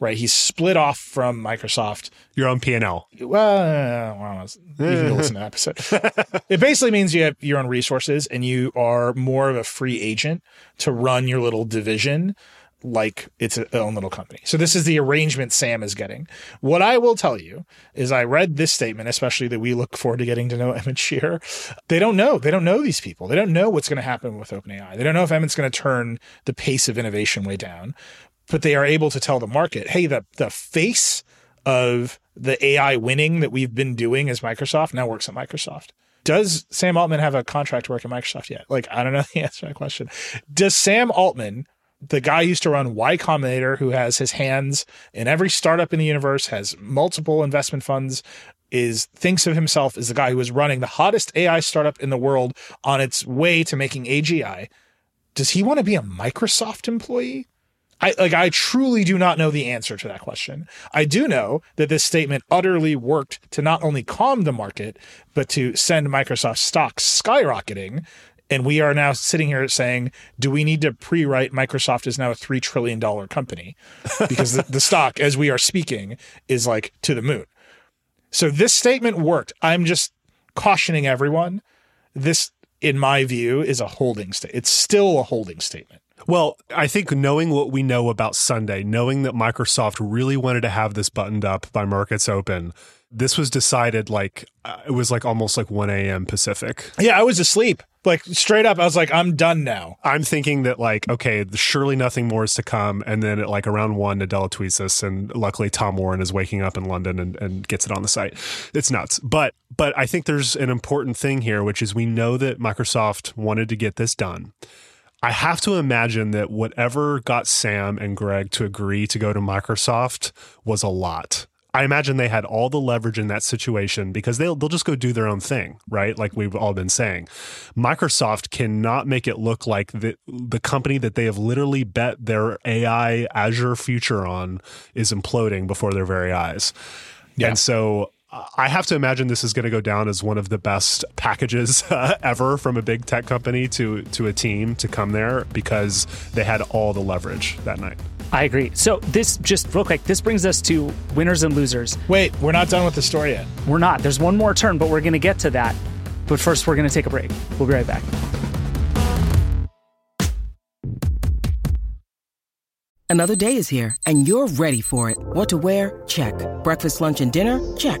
right? He's split off from Microsoft. Your own P&L. Well, well you can listen to that episode. it basically means you have your own resources and you are more of a free agent to run your little division like it's a own little company. So this is the arrangement Sam is getting. What I will tell you is I read this statement, especially that we look forward to getting to know Emmett Shear. They don't know. They don't know these people. They don't know what's going to happen with OpenAI. They don't know if Emmett's going to turn the pace of innovation way down but they are able to tell the market, hey, the the face of the AI winning that we've been doing as Microsoft now works at Microsoft. Does Sam Altman have a contract to work at Microsoft yet? Like, I don't know the answer to that question. Does Sam Altman, the guy who used to run Y Combinator, who has his hands in every startup in the universe, has multiple investment funds, is thinks of himself as the guy who is running the hottest AI startup in the world on its way to making AGI. Does he want to be a Microsoft employee? I like I truly do not know the answer to that question. I do know that this statement utterly worked to not only calm the market, but to send Microsoft stocks skyrocketing. And we are now sitting here saying, do we need to pre-write Microsoft is now a $3 trillion company? Because the, the stock, as we are speaking, is like to the moon. So this statement worked. I'm just cautioning everyone. This, in my view, is a holding state. It's still a holding statement. Well, I think knowing what we know about Sunday, knowing that Microsoft really wanted to have this buttoned up by markets open, this was decided like uh, it was like almost like 1 a.m. Pacific. Yeah, I was asleep. Like straight up, I was like, I'm done now. I'm thinking that like, okay, surely nothing more is to come. And then at like around one, Nadella tweets this, and luckily Tom Warren is waking up in London and, and gets it on the site. It's nuts. But but I think there's an important thing here, which is we know that Microsoft wanted to get this done. I have to imagine that whatever got Sam and Greg to agree to go to Microsoft was a lot. I imagine they had all the leverage in that situation because they'll they'll just go do their own thing, right? Like we've all been saying. Microsoft cannot make it look like the the company that they have literally bet their AI Azure future on is imploding before their very eyes. Yeah. And so I have to imagine this is going to go down as one of the best packages uh, ever from a big tech company to to a team to come there because they had all the leverage that night. I agree. So this just real quick, this brings us to winners and losers. Wait, we're not done with the story yet. We're not. There's one more turn, but we're going to get to that. But first, we're going to take a break. We'll be right back. Another day is here, and you're ready for it. What to wear? Check. Breakfast, lunch, and dinner? Check.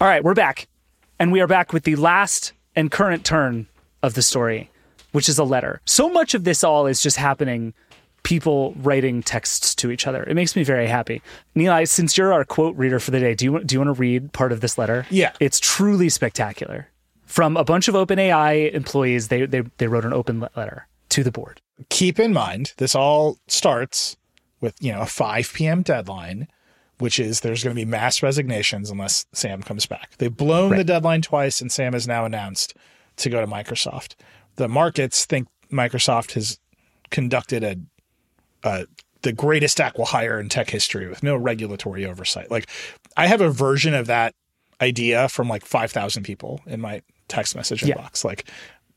All right, we're back. And we are back with the last and current turn of the story, which is a letter. So much of this all is just happening people writing texts to each other. It makes me very happy. Nilay, since you're our quote reader for the day, do you do you want to read part of this letter? Yeah. It's truly spectacular. From a bunch of OpenAI employees, they they they wrote an open letter to the board. Keep in mind, this all starts with, you know, a 5 p.m. deadline, which is there's going to be mass resignations unless Sam comes back. They've blown the deadline twice, and Sam has now announced to go to Microsoft. The markets think Microsoft has conducted a, a the greatest acqui-hire in tech history with no regulatory oversight. Like, I have a version of that idea from like 5,000 people in my text message Yeah. inbox. Like,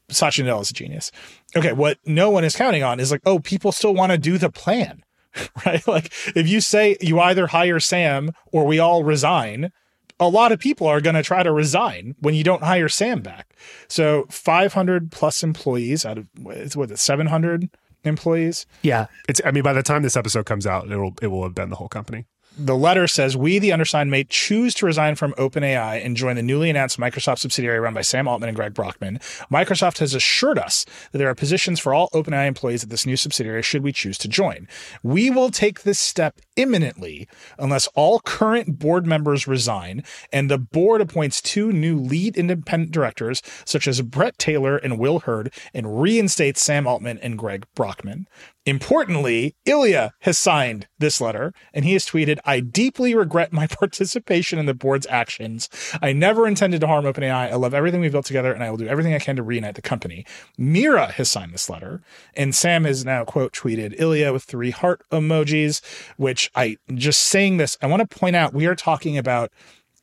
Satya Nadella is a genius. Okay, what no one is counting on is like, oh, people still want to do the plan, right? Like, if you say you either hire Sam or we all resign, a lot of people are going to try to resign when you don't hire Sam back. So, 500 plus employees out of it's what 700 employees. Yeah. It's I mean by the time this episode comes out, it will it will have been the whole company. The letter says, We, the undersigned, may choose to resign from OpenAI and join the newly announced Microsoft subsidiary run by Sam Altman and Greg Brockman. Microsoft has assured us that there are positions for all OpenAI employees at this new subsidiary should we choose to join. We will take this step imminently unless all current board members resign and the board appoints two new lead independent directors, such as Bret Taylor and Will Hurd, and reinstates Sam Altman and Greg Brockman. Importantly, Ilya has signed this letter and he has tweeted, I deeply regret my participation in the board's actions. I never intended to harm OpenAI. I love everything we've built together and I will do everything I can to reunite the company. Mira has signed this letter and Sam has now quote tweeted Ilya with three heart emojis, which I just saying this, I want to point out we are talking about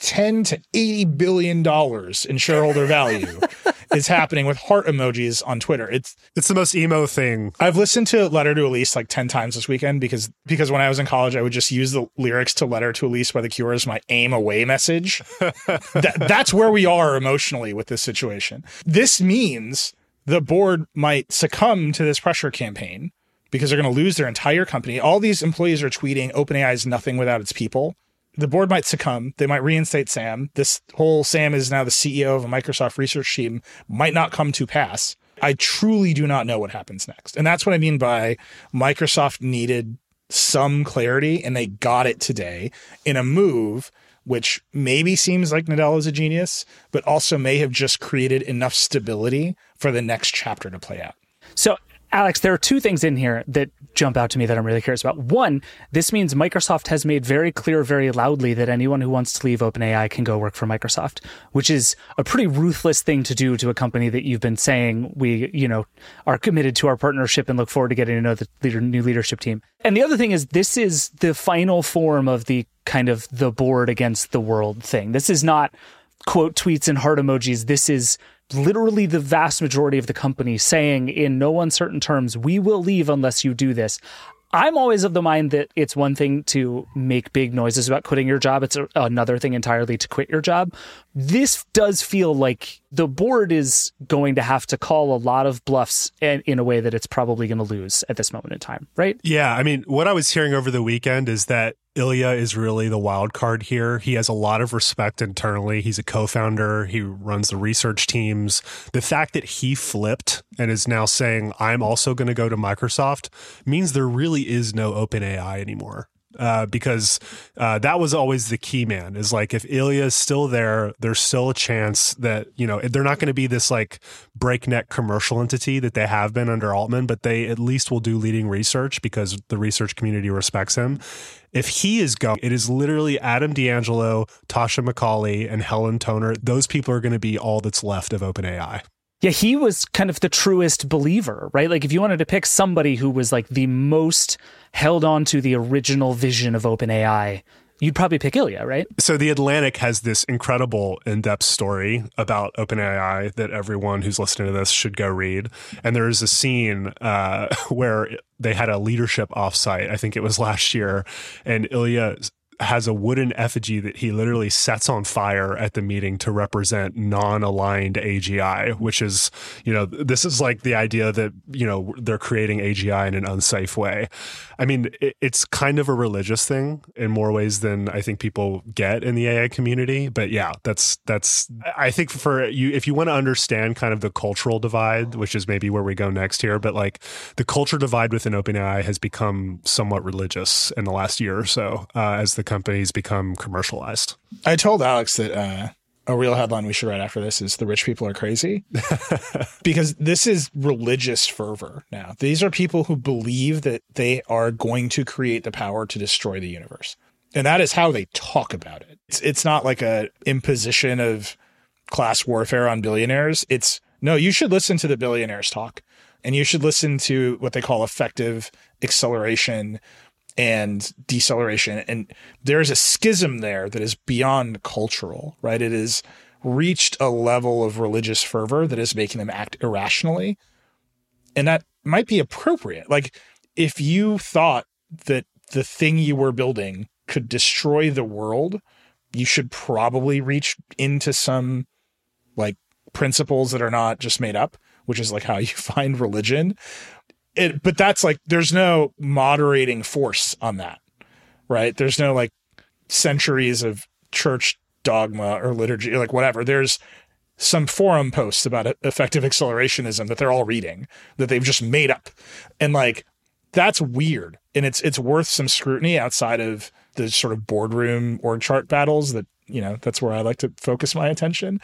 10 to 80 billion dollars in shareholder value is happening with heart emojis on Twitter. It's It's the most emo thing. I've listened to Letter to Elise like 10 times this weekend because because when I was in college I would just use the lyrics to Letter to Elise by The Cure as my AIM away message. that, that's where we are emotionally with this situation. This means the board might succumb to this pressure campaign because they're going to lose their entire company. All these employees are tweeting OpenAI is nothing without its people. The board might succumb. They might reinstate Sam. This whole Sam is now the CEO of a Microsoft research team might not come to pass. I truly do not know what happens next. And that's what I mean by Microsoft needed some clarity and they got it today in a move which maybe seems like Nadella is a genius, but also may have just created enough stability for the next chapter to play out. So Alex, there are two things in here that jump out to me that I'm really curious about. One, this means Microsoft has made very clear, very loudly that anyone who wants to leave OpenAI can go work for Microsoft, which is a pretty ruthless thing to do to a company that you've been saying we, you know, are committed to our partnership and look forward to getting to know the leader, new leadership team. And the other thing is this is the final form of the kind of the board against the world thing. This is not quote tweets and heart emojis. This is literally the vast majority of the company saying in no uncertain terms, we will leave unless you do this. I'm always of the mind that it's one thing to make big noises about quitting your job. It's another thing entirely to quit your job. This does feel like the board is going to have to call a lot of bluffs in, in a way that it's probably going to lose at this moment in time, right? Yeah. I mean, what I was hearing over the weekend is that Ilya is really the wild card here. He has a lot of respect internally. He's a co-founder. He runs the research teams. The fact that he flipped and is now saying I'm also going to go to Microsoft means there really is no OpenAI anymore uh, because uh, that was always the key man is like if Ilya is still there, there's still a chance that, you know, they're not going to be this like breakneck commercial entity that they have been under Altman, but they at least will do leading research because the research community respects him. If he is going, it is literally Adam D'Angelo, Tasha McCauley, and Helen Toner. Those people are going to be all that's left of OpenAI. Yeah, he was kind of the truest believer, right? Like if you wanted to pick somebody who was like the most held on to the original vision of OpenAI, you'd probably pick Ilya, right? So the Atlantic has this incredible in-depth story about OpenAI that everyone who's listening to this should go read. And there is a scene uh, where they had a leadership offsite. I think it was last year, and Ilya has a wooden effigy that he literally sets on fire at the meeting to represent non-aligned AGI, which is, you know, this is like the idea that, you know, they're creating AGI in an unsafe way. I mean, it's kind of a religious thing in more ways than I think people get in the AI community, but yeah, that's that's I think for you if you want to understand kind of the cultural divide, which is maybe where we go next here, but like the culture divide within OpenAI has become somewhat religious in the last year or so uh, as the companies become commercialized. I told Alex that uh, a real headline we should write after this is the rich people are crazy because this is religious fervor now. These are people who believe that they are going to create the power to destroy the universe. And that is how they talk about it. It's, it's not like a imposition of class warfare on billionaires. It's no, you should listen to the billionaires talk and you should listen to what they call effective acceleration and deceleration. And there's a schism there that is beyond cultural, right? It has reached a level of religious fervor that is making them act irrationally. And that might be appropriate. Like if you thought that the thing you were building could destroy the world, you should probably reach into some like principles that are not just made up, which is like how you find religion it, but that's like there's no moderating force on that, right? There's no like centuries of church dogma or liturgy, like whatever. There's some forum posts about effective accelerationism that they're all reading that they've just made up, and like that's weird, and it's it's worth some scrutiny outside of the sort of boardroom org chart battles that you know that's where I like to focus my attention.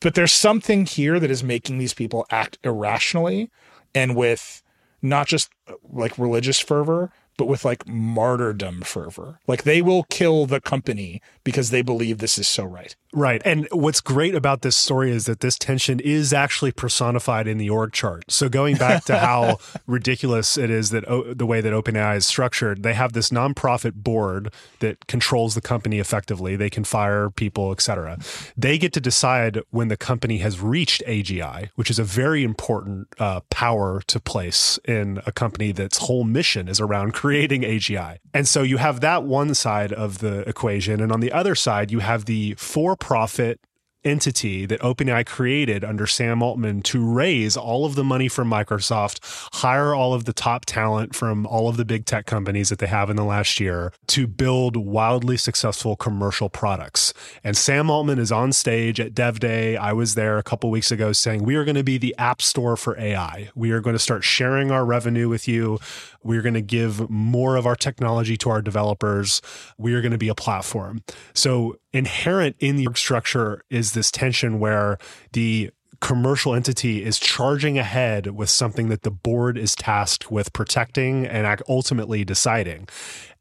But there's something here that is making these people act irrationally and with not just uh, like religious fervor, but with like martyrdom fervor. Like they will kill the company because they believe this is so right. Right. And what's great about this story is that this tension is actually personified in the org chart. So going back to how ridiculous it is that o- the way that OpenAI is structured, they have this nonprofit board that controls the company effectively. They can fire people, etc. They get to decide when the company has reached AGI, which is a very important uh, power to place in a company that's whole mission is around creating AGI. And so you have that one side of the equation. And on the other side, you have the for profit entity that OpenAI created under Sam Altman to raise all of the money from Microsoft, hire all of the top talent from all of the big tech companies that they have in the last year to build wildly successful commercial products. And Sam Altman is on stage at Dev Day. I was there a couple weeks ago saying, We are going to be the app store for AI. We are going to start sharing our revenue with you. We're going to give more of our technology to our developers. We are going to be a platform. So inherent in the structure is this tension where the commercial entity is charging ahead with something that the board is tasked with protecting and ultimately deciding.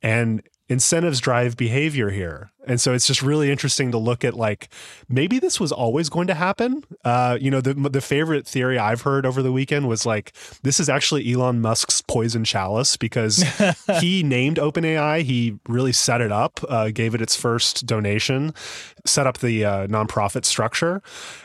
And incentives drive behavior here. And so it's just really interesting to look at like maybe this was always going to happen. Uh, you know, the the favorite theory I've heard over the weekend was like this is actually Elon Musk's poison chalice because he named OpenAI. He really set it up, uh, gave it its first donation, set up the uh, nonprofit structure,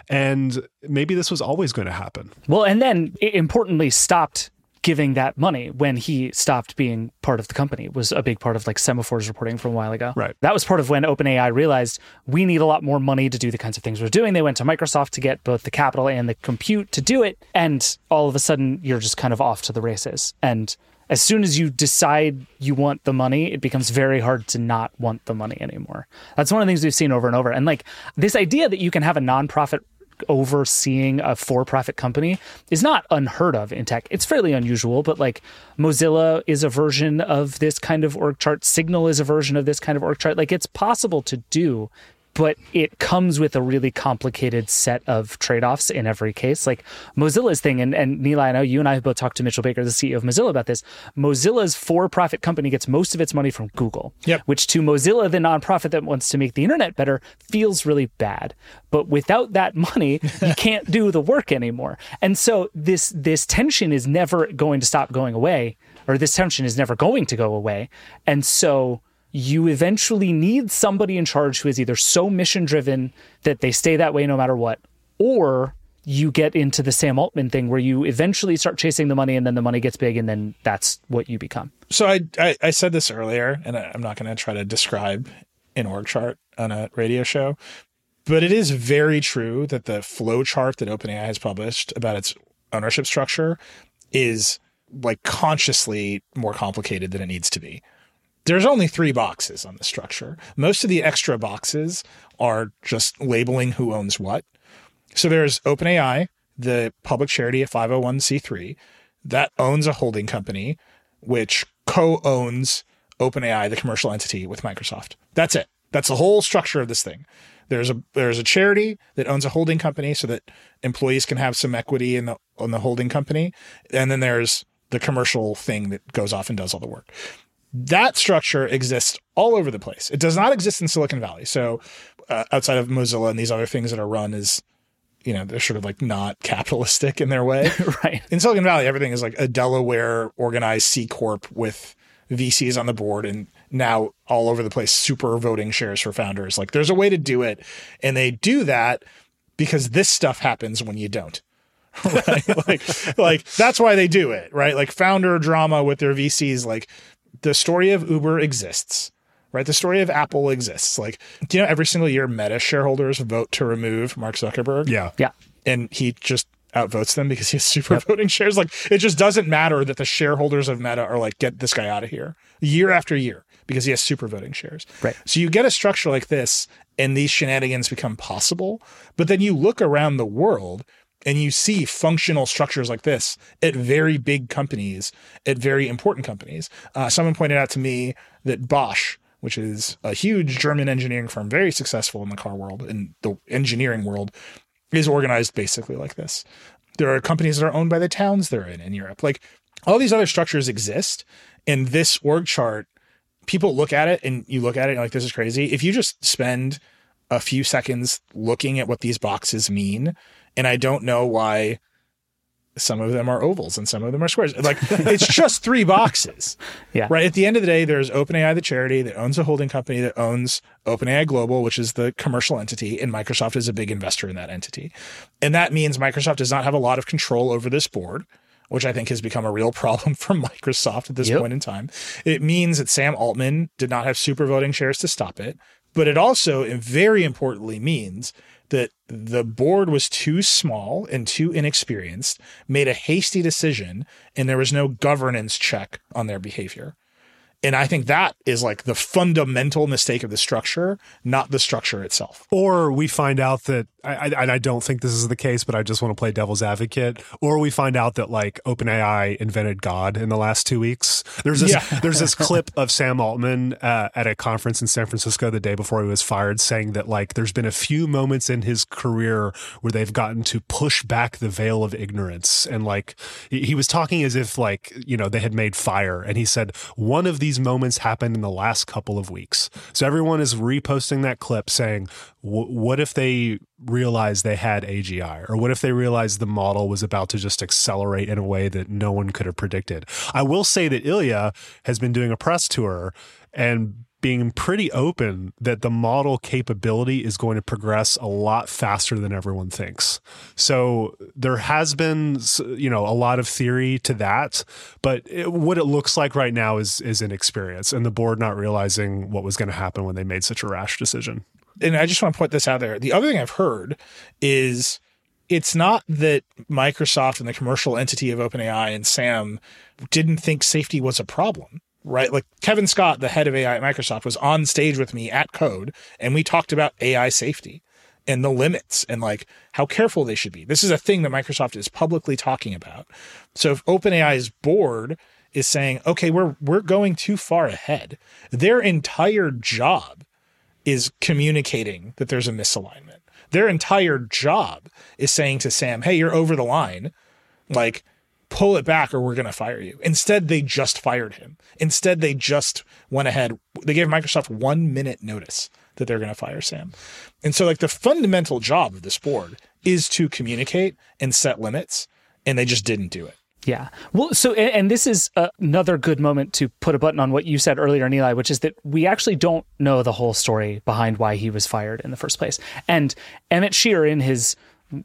and maybe this was always going to happen. Well, and then importantly stopped giving that money when he stopped being part of the company was a big part of like Semafor's reporting from a while ago. Right. That was part of when OpenAI realized we need a lot more money to do the kinds of things we're doing. They went to Microsoft to get both the capital and the compute to do it. And all of a sudden you're just kind of off to the races. And as soon as you decide you want the money, it becomes very hard to not want the money anymore. That's one of the things we've seen over and over. And like this idea that you can have a nonprofit overseeing a for-profit company is not unheard of in tech. It's fairly unusual, but like Mozilla is a version of this kind of org chart. Signal is a version of this kind of org chart. Like it's possible to do but it comes with a really complicated set of trade-offs in every case. Like Mozilla's thing, and, and Nilay, I know you and I have both talked to Mitchell Baker, the CEO of Mozilla, about this. Mozilla's for-profit company gets most of its money from Google, yep. which to Mozilla, the nonprofit that wants to make the internet better, feels really bad. But without that money, you can't do the work anymore. And so this this tension is never going to stop going away, or this tension is never going to go away. And so you eventually need somebody in charge who is either so mission driven that they stay that way no matter what, or you get into the Sam Altman thing where you eventually start chasing the money and then the money gets big and then that's what you become. So I I, I said this earlier, and I, I'm not going to try to describe an org chart on a radio show, but it is very true that the flow chart that OpenAI has published about its ownership structure is like consciously more complicated than it needs to be there's only three boxes on the structure. Most of the extra boxes are just labeling who owns what. So there's OpenAI, the public charity at 501c3 that owns a holding company which co-owns OpenAI, the commercial entity with Microsoft. That's it. That's the whole structure of this thing. There's a there's a charity that owns a holding company so that employees can have some equity in the on the holding company, and then there's the commercial thing that goes off and does all the work that structure exists all over the place. It does not exist in Silicon Valley. So uh, outside of Mozilla and these other things that are run is, you know, they're sort of like not capitalistic in their way. right. In Silicon Valley, everything is like a Delaware organized C corp with VCs on the board and now all over the place super voting shares for founders. Like there's a way to do it, and they do that because this stuff happens when you don't. right? like like that's why they do it, right? Like founder drama with their VCs like the story of Uber exists, right? The story of Apple exists. Like, do you know every single year Meta shareholders vote to remove Mark Zuckerberg? Yeah. Yeah. And he just outvotes them because he has super yep. voting shares. Like, it just doesn't matter that the shareholders of Meta are like, get this guy out of here year after year because he has super voting shares. Right. So you get a structure like this and these shenanigans become possible. But then you look around the world and you see functional structures like this at very big companies, at very important companies. Uh, someone pointed out to me that Bosch, which is a huge German engineering firm, very successful in the car world, in the engineering world, is organized basically like this. There are companies that are owned by the towns they're in in Europe. Like all these other structures exist. And this org chart, people look at it and you look at it and like, this is crazy. If you just spend a few seconds looking at what these boxes mean, and I don't know why some of them are ovals and some of them are squares. Like it's just three boxes. Yeah. Right. At the end of the day, there's OpenAI, the charity that owns a holding company that owns OpenAI Global, which is the commercial entity, and Microsoft is a big investor in that entity. And that means Microsoft does not have a lot of control over this board. Which I think has become a real problem for Microsoft at this yep. point in time. It means that Sam Altman did not have super voting shares to stop it. But it also, very importantly, means that the board was too small and too inexperienced, made a hasty decision, and there was no governance check on their behavior. And I think that is like the fundamental mistake of the structure, not the structure itself. Or we find out that, I, I, I don't think this is the case, but I just want to play devil's advocate. Or we find out that like OpenAI invented God in the last two weeks. There's this, Yeah. there's this clip of Sam Altman uh, at a conference in San Francisco the day before he was fired saying that like there's been a few moments in his career where they've gotten to push back the veil of ignorance. And like he he was talking as if like, you know, they had made fire. And he said, one of these moments happened in the last couple of weeks. So everyone is reposting that clip saying, what if they realized they had AGI? Or what if they realized the model was about to just accelerate in a way that no one could have predicted? I will say that Ilya has been doing a press tour and being pretty open that the model capability is going to progress a lot faster than everyone thinks. So there has been, you know, a lot of theory to that, but it, what it looks like right now is is inexperience and the board not realizing what was going to happen when they made such a rash decision. and I just want to put this out there. The other thing I've heard is it's not that Microsoft and the commercial entity of OpenAI and Sam didn't think safety was a problem, right? Like Kevin Scott, the head of AI at Microsoft, was on stage with me at Code, and we talked about AI safety and the limits and like how careful they should be. This is a thing that Microsoft is publicly talking about. So if OpenAI's board is saying, okay, we're we're going too far ahead, their entire job is communicating that there's a misalignment. Their entire job is saying to Sam, "Hey, you're over the line. Like pull it back or we're going to fire you." Instead, they just fired him. Instead, they just went ahead. They gave Microsoft 1 minute notice that they're going to fire Sam. And so like the fundamental job of this board is to communicate and set limits, and they just didn't do it. Yeah. Well, so, and, and this is uh, another good moment to put a button on what you said earlier, Nilay, which is that we actually don't know the whole story behind why he was fired in the first place. And Emmett Shear, in his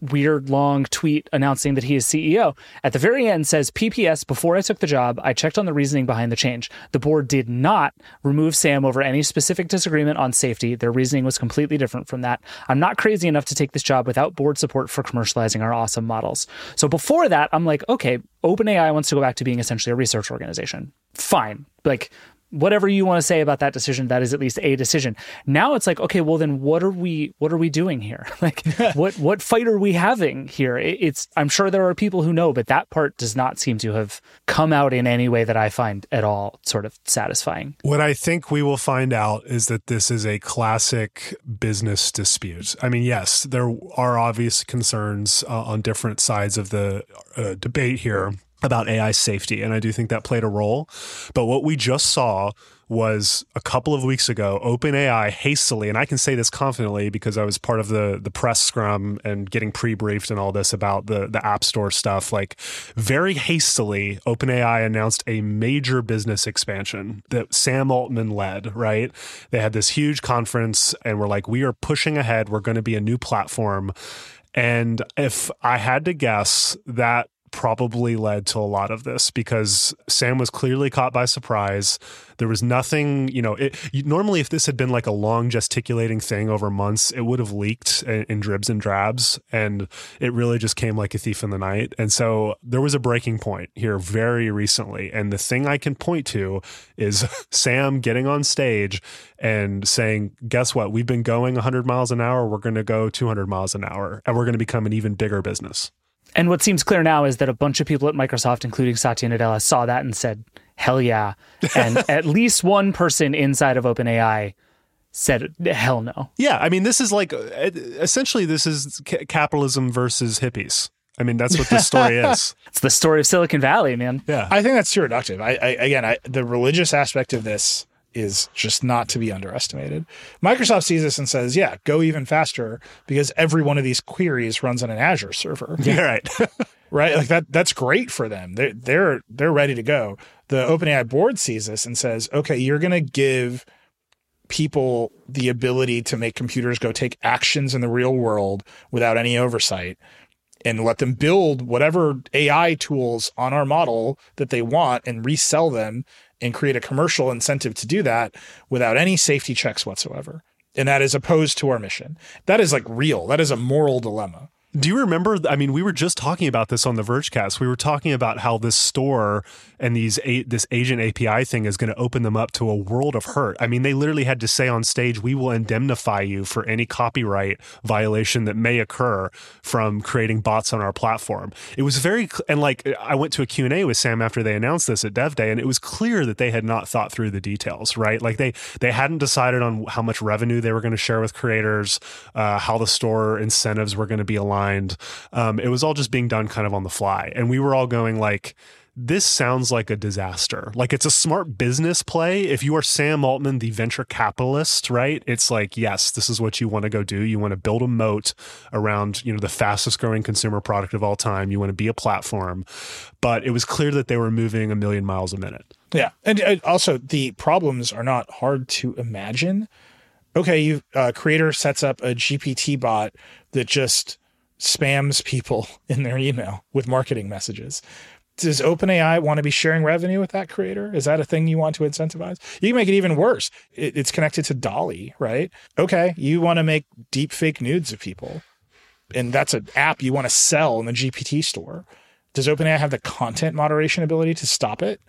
weird long tweet announcing that he is CEO, at the very end says, PPS, before I took the job, I checked on the reasoning behind the change. The board did not remove Sam over any specific disagreement on safety. Their reasoning was completely different from that. I'm not crazy enough to take this job without board support for commercializing our awesome models. So before that, I'm like, okay, OpenAI wants to go back to being essentially a research organization. Fine. Like, whatever you want to say about that decision that is at least a decision. Now it's like okay well then what are we what are we doing here? Like what what fight are we having here? It- it's i'm sure there are people who know but that part does not seem to have come out in any way that i find at all sort of satisfying. What I think we will find out is that this is a classic business dispute. I mean, yes, there are obvious concerns uh, on different sides of the uh, debate here about AI safety, and I do think that played a role. But what we just saw was a couple of weeks ago, OpenAI hastily, and I can say this confidently because I was part of the the press scrum and getting pre-briefed and all this about the the App Store stuff. Like very hastily, OpenAI announced a major business expansion that Sam Altman led. Right, they had this huge conference and we're like, we are pushing ahead. We're going to be a new platform. And if I had to guess, that probably led to a lot of this because Sam was clearly caught by surprise. There was nothing, you know, it, you, normally if this had been like a long gesticulating thing over months, it would have leaked in, in dribs and drabs. And it really just came like a thief in the night. And so there was a breaking point here very recently. And the thing I can point to is Sam getting on stage and saying, guess what? We've been going 100 miles an hour. We're going to go 200 miles an hour and we're going to become an even bigger business. And what seems clear now is that a bunch of people at microsoft including satya nadella saw that and said hell yeah and at least one person inside of openai said hell no Yeah, I mean, this is like uh, essentially this is ca- capitalism versus hippies. I mean, that's what this story is. it's the story of silicon valley man Yeah, I think that's too reductive. I, I again, I, the religious aspect of this is just not to be underestimated. Microsoft sees this and says, "Yeah, go even faster because every one of these queries runs on an Azure server." yeah, right. right? Like that that's great for them. They're they're they're ready to go. The OpenAI board sees this and says, okay, you're gonna give people the ability to make computers go take actions in the real world without any oversight and let them build whatever AI tools on our model that they want and resell them and create a commercial incentive to do that without any safety checks whatsoever. And that is opposed to our mission. That is like real. That is a moral dilemma. Do you remember? I mean, we were just talking about this on the Vergecast. We were talking about how this store and these this agent API thing is going to open them up to a world of hurt. I mean, they literally had to say on stage, "We will indemnify you for any copyright violation that may occur from creating bots on our platform." It was very and like I went to a Q and A with Sam after they announced this at Dev Day, and it was clear that they had not thought through the details. Right, like they they hadn't decided on how much revenue they were going to share with creators, uh, how the store incentives were going to be aligned. Um, it was all just being done kind of on the fly, and we were all going like this sounds like a disaster. Like it's a smart business play. If you are Sam Altman, the venture capitalist, right? It's like, yes, this is what you want to go do. You want to build a moat around, you know, the fastest growing consumer product of all time. You want to be a platform. But it was clear that they were moving a million miles a minute. Yeah. And also the problems are not hard to imagine. Okay, you uh, creator sets up a GPT bot that just spams people in their email with marketing messages does OpenAI want to be sharing revenue with that creator? Is that a thing you want to incentivize? You can make it even worse. It, it's connected to DALL-E, right? Okay, you want to make deep fake nudes of people, and that's an app you want to sell in the GPT store. Does OpenAI have the content moderation ability to stop it?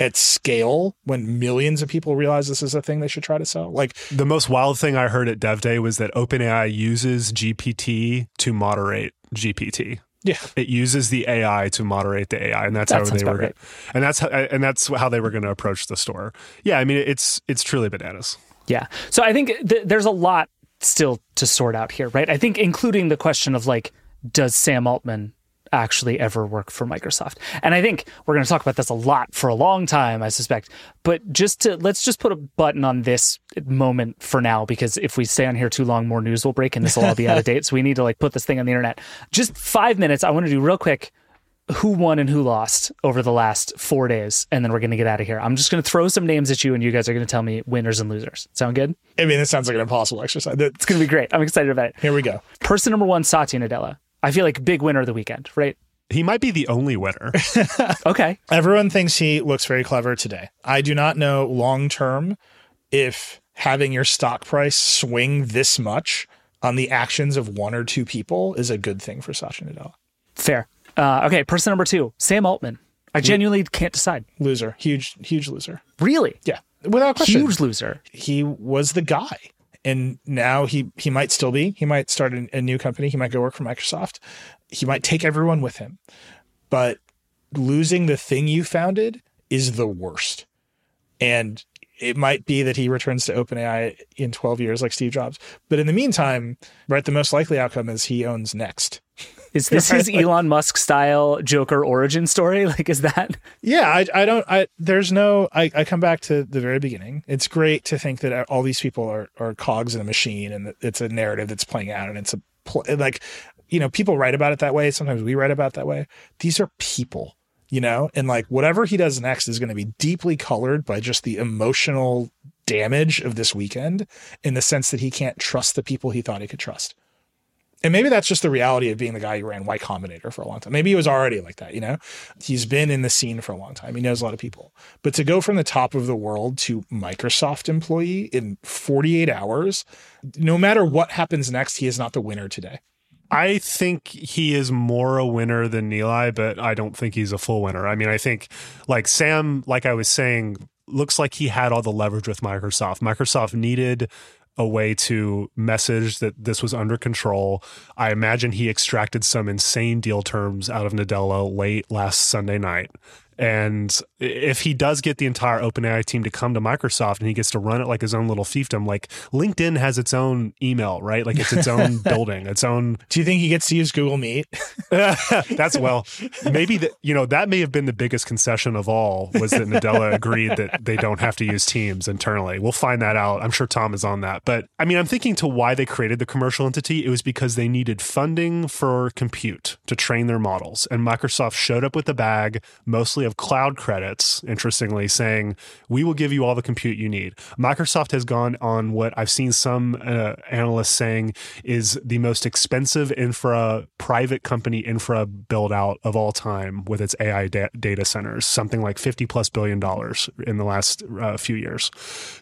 At scale, when millions of people realize this is a thing they should try to sell, like the most wild thing I heard at Dev Day was that OpenAI uses GPT to moderate GPT. Yeah, it uses the AI to moderate the AI, and that's that how they were. Right. And that's how, and that's how they were going to approach the store. Yeah, I mean, it's it's truly bananas. Yeah, so I think th- there's a lot still to sort out here, right? I think including the question of like, does Sam Altman actually ever work for Microsoft. And I think we're going to talk about this a lot for a long time, I suspect. But just to let's just put a button on this moment for now, because if we stay on here too long, more news will break and this will all be out of date. So we need to like put this thing on the internet. Just five minutes. I want to do real quick who won and who lost over the last four days, and then we're going to get out of here. I'm just going to throw some names at you, and you guys are going to tell me winners and losers. Sound good? I mean, this sounds like an impossible exercise. It's going to be great. I'm excited about it. Here we go. Person number one, Satya Nadella. I feel like big winner of the weekend, right? He might be the only winner. okay. Everyone thinks he looks very clever today. I do not know long term if having your stock price swing this much on the actions of one or two people is a good thing for Satya Nadella. Fair. Uh, okay, person number two, Sam Altman. I genuinely can't decide. Loser. Huge, huge loser. Really? Yeah. Without question. Huge loser. He was the guy and now he he might still be. He might start a, a new company. He might go work for Microsoft. He might take everyone with him. But losing the thing you founded is the worst. And it might be that he returns to OpenAI in 12 years like Steve Jobs. But in the meantime, right, the most likely outcome is he owns Next. Is this his Elon Musk style Joker origin story? Like, is that? Yeah, I, I don't, I, there's no, I, I come back to the very beginning. It's great to think that all these people are, are cogs in a machine and it's a narrative that's playing out and it's a, like, you know, people write about it that way. Sometimes we write about it that way. These are people, you know, and like whatever he does next is going to be deeply colored by just the emotional damage of this weekend in the sense that he can't trust the people he thought he could trust. And maybe that's just the reality of being the guy who ran Y Combinator for a long time. Maybe he was already like that, you know? He's been in the scene for a long time. He knows a lot of people. But to go from the top of the world to Microsoft employee in 48 hours, no matter what happens next, he is not the winner today. I think he is more a winner than Nilay, but I don't think he's a full winner. I mean, I think like Sam, like I was saying, looks like he had all the leverage with Microsoft. Microsoft needed a way to message that this was under control. I imagine he extracted some insane deal terms out of Nadella late last Sunday night. And if he does get the entire OpenAI team to come to Microsoft and he gets to run it like his own little fiefdom, like LinkedIn has its own email, right? Like it's its own building, its own. Do you think he gets to use Google Meet? That's well, maybe that, you know, that may have been the biggest concession of all was that Nadella agreed that they don't have to use Teams internally. We'll find that out. I'm sure Tom is on that. But I mean, I'm thinking to why they created the commercial entity. It was because they needed funding for compute to train their models. And Microsoft showed up with the bag, mostly of cloud credits, interestingly, saying, we will give you all the compute you need. Microsoft has gone on what I've seen some uh, analysts saying is the most expensive infra, private company infra build out of all time with its AI da- data centers, something like 50 plus billion dollars in the last uh, few years.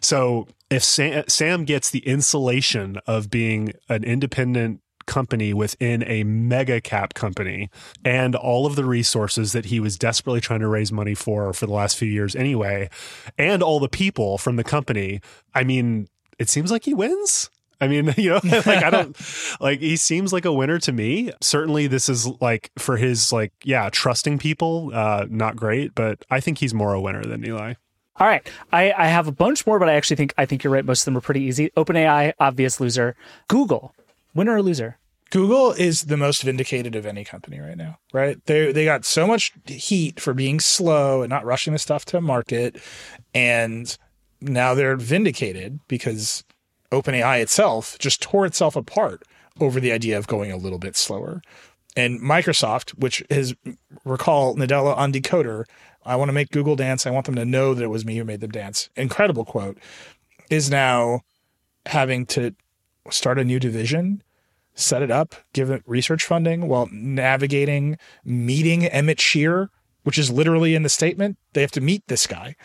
So if Sam, Sam gets the insulation of being an independent company within a mega cap company and all of the resources that he was desperately trying to raise money for for the last few years anyway, and all the people from the company, I mean, it seems like he wins. I mean, you know, like I don't like he seems like a winner to me. Certainly this is like for his like yeah, trusting people, uh not great, but I think he's more a winner than Nilay. All right. I, I have a bunch more, but I actually think I think you're right. Most of them are pretty easy. OpenAI, obvious loser. Google, winner or loser? Google is the most vindicated of any company right now, right? They they got so much heat for being slow and not rushing the stuff to market, and now they're vindicated because OpenAI itself just tore itself apart over the idea of going a little bit slower. And Microsoft, which is recall Nadella on Decoder, I want to make Google dance. I want them to know that it was me who made them dance. Incredible quote. Is now having to start a new division, set it up, give it research funding while navigating meeting Emmett Shear, which is literally in the statement. They have to meet this guy.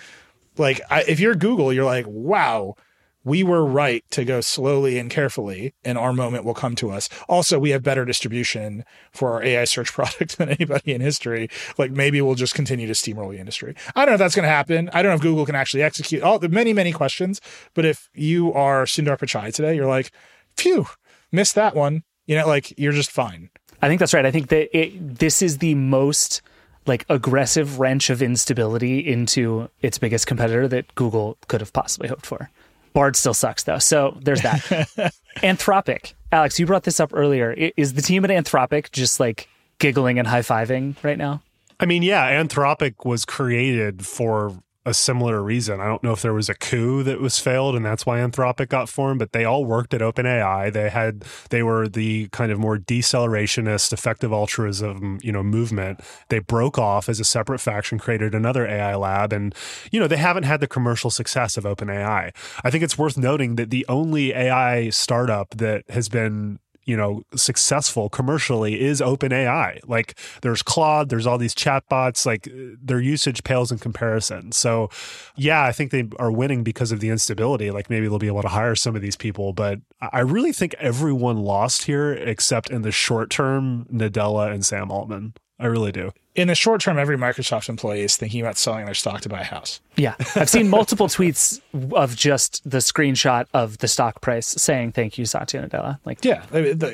Like, I, if you're Google, you're like, wow, we were right to go slowly and carefully, and our moment will come to us. Also, we have better distribution for our AI search product than anybody in history. Like maybe we'll just continue to steamroll the industry. I don't know if that's going to happen. I don't know if Google can actually execute all the many, many questions. But if you are Sundar Pichai today, you're like, phew, missed that one. You know, like you're just fine. I think that's right. I think that it, this is the most like aggressive wrench of instability into its biggest competitor that Google could have possibly hoped for. Bard still sucks though. So there's that. Anthropic. Alex, you brought this up earlier. Is the team at Anthropic just like giggling and high fiving right now? I mean, yeah, Anthropic was created for a similar reason. I don't know if there was a coup that was failed and that's why Anthropic got formed, but they all worked at OpenAI. They had they were the kind of more decelerationist, effective altruism, you know, movement. They broke off as a separate faction, created another AI lab, and you know they haven't had the commercial success of OpenAI. I think it's worth noting that the only AI startup that has been you know successful commercially is OpenAI. Like there's Claude, there's all these chatbots. Like their usage pales in comparison. So yeah, I think they are winning because of the instability. Like maybe they'll be able to hire some of these people, but I really think everyone lost here except in the short term, Nadella and Sam Altman. I really do. In the short term, every Microsoft employee is thinking about selling their stock to buy a house. Yeah. I've seen multiple tweets of just the screenshot of the stock price saying thank you, Satya Nadella. Like Yeah.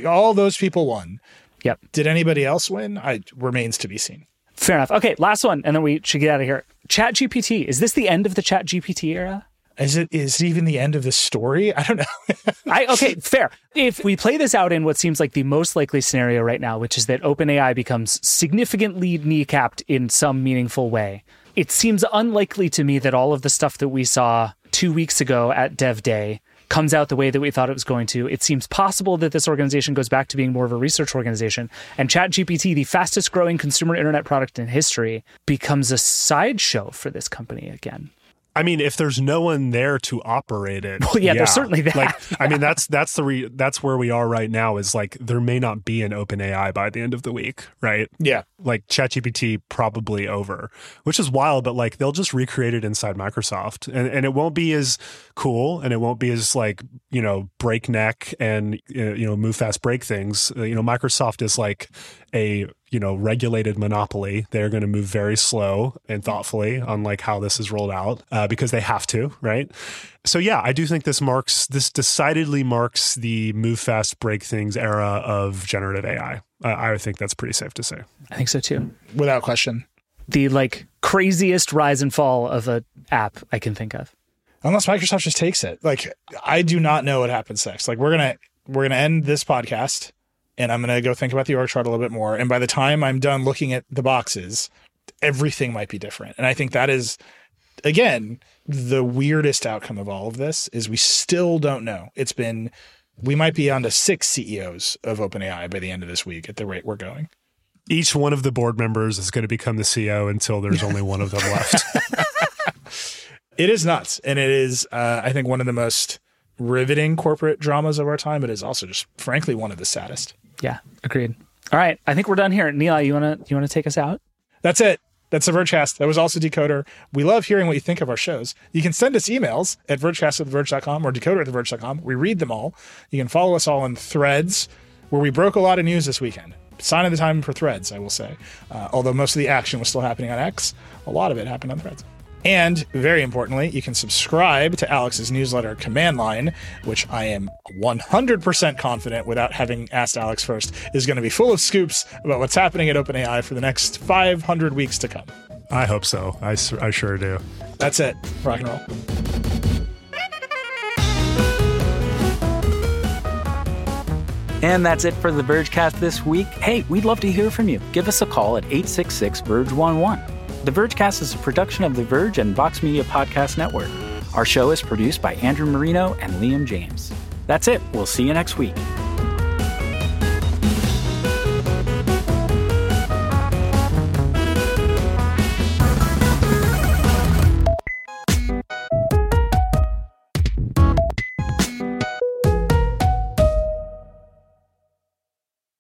All those people won. Yep. Did anybody else win? I remains to be seen. Fair enough. Okay, last one, and then we should get out of here. Chat GPT. Is this the end of the Chat GPT era? Is it is it even the end of the story? I don't know. I okay, fair. If we play this out in what seems like the most likely scenario right now, which is that OpenAI becomes significantly kneecapped in some meaningful way, it seems unlikely to me that all of the stuff that we saw two weeks ago at Dev Day comes out the way that we thought it was going to. It seems possible that this organization goes back to being more of a research organization, and ChatGPT, the fastest growing consumer internet product in history, becomes a sideshow for this company again. I mean, if there's no one there to operate it, well, yeah, there's certainly that. Like, I mean, that's that's the re- that's where we are right now. Is like there may not be an OpenAI by the end of the week, right? Yeah, like ChatGPT probably over, which is wild. But like they'll just recreate it inside Microsoft, and and it won't be as cool, and it won't be as like you know breakneck and uh, you know move fast break things. Uh, you know, Microsoft is like a you know regulated monopoly they're going to move very slow and thoughtfully on like how this is rolled out uh, because they have to right? So yeah i do think this marks this decidedly marks the move fast break things era of generative ai uh, i think that's pretty safe to say. I think so too. Without question. The like craziest rise and fall of a app i can think of. Unless microsoft just takes it. Like i do not know what happens next like we're gonna we're gonna end this podcast and I'm going to go think about the org chart a little bit more. And by the time I'm done looking at the boxes, everything might be different. And I think that is, again, the weirdest outcome of all of this is we still don't know. It's been, we might be on to six CEOs of OpenAI by the end of this week at the rate we're going. Each one of the board members is going to become the CEO until there's only one of them left. it is nuts. And it is, uh, I think, one of the most riveting corporate dramas of our time. But it is also just, frankly, one of the saddest. Yeah, agreed. All right, I think we're done here. Nilay, you wanna you wanna take us out? That's it. That's the Vergecast. That was also Decoder. We love hearing what you think of our shows. You can send us emails at vergecast at theverge.com or decoder at theverge.com. We read them all. You can follow us all on threads where we broke a lot of news this weekend. Sign of the time for threads, I will say. Uh, although most of the action was still happening on X, a lot of it happened on threads. And very importantly, you can subscribe to Alex's newsletter Command Line, which I am 100% confident, without having asked Alex first, is going to be full of scoops about what's happening at OpenAI for the next 500 weeks to come. I hope so. I sure do. That's it. Rock and roll. And that's it for the Vergecast this week. Hey, we'd love to hear from you. Give us a call at 866 Verge 11. The Vergecast is a production of The Verge and Vox Media Podcast Network. Our show is produced by Andrew Marino and Liam James. That's it. We'll see you next week.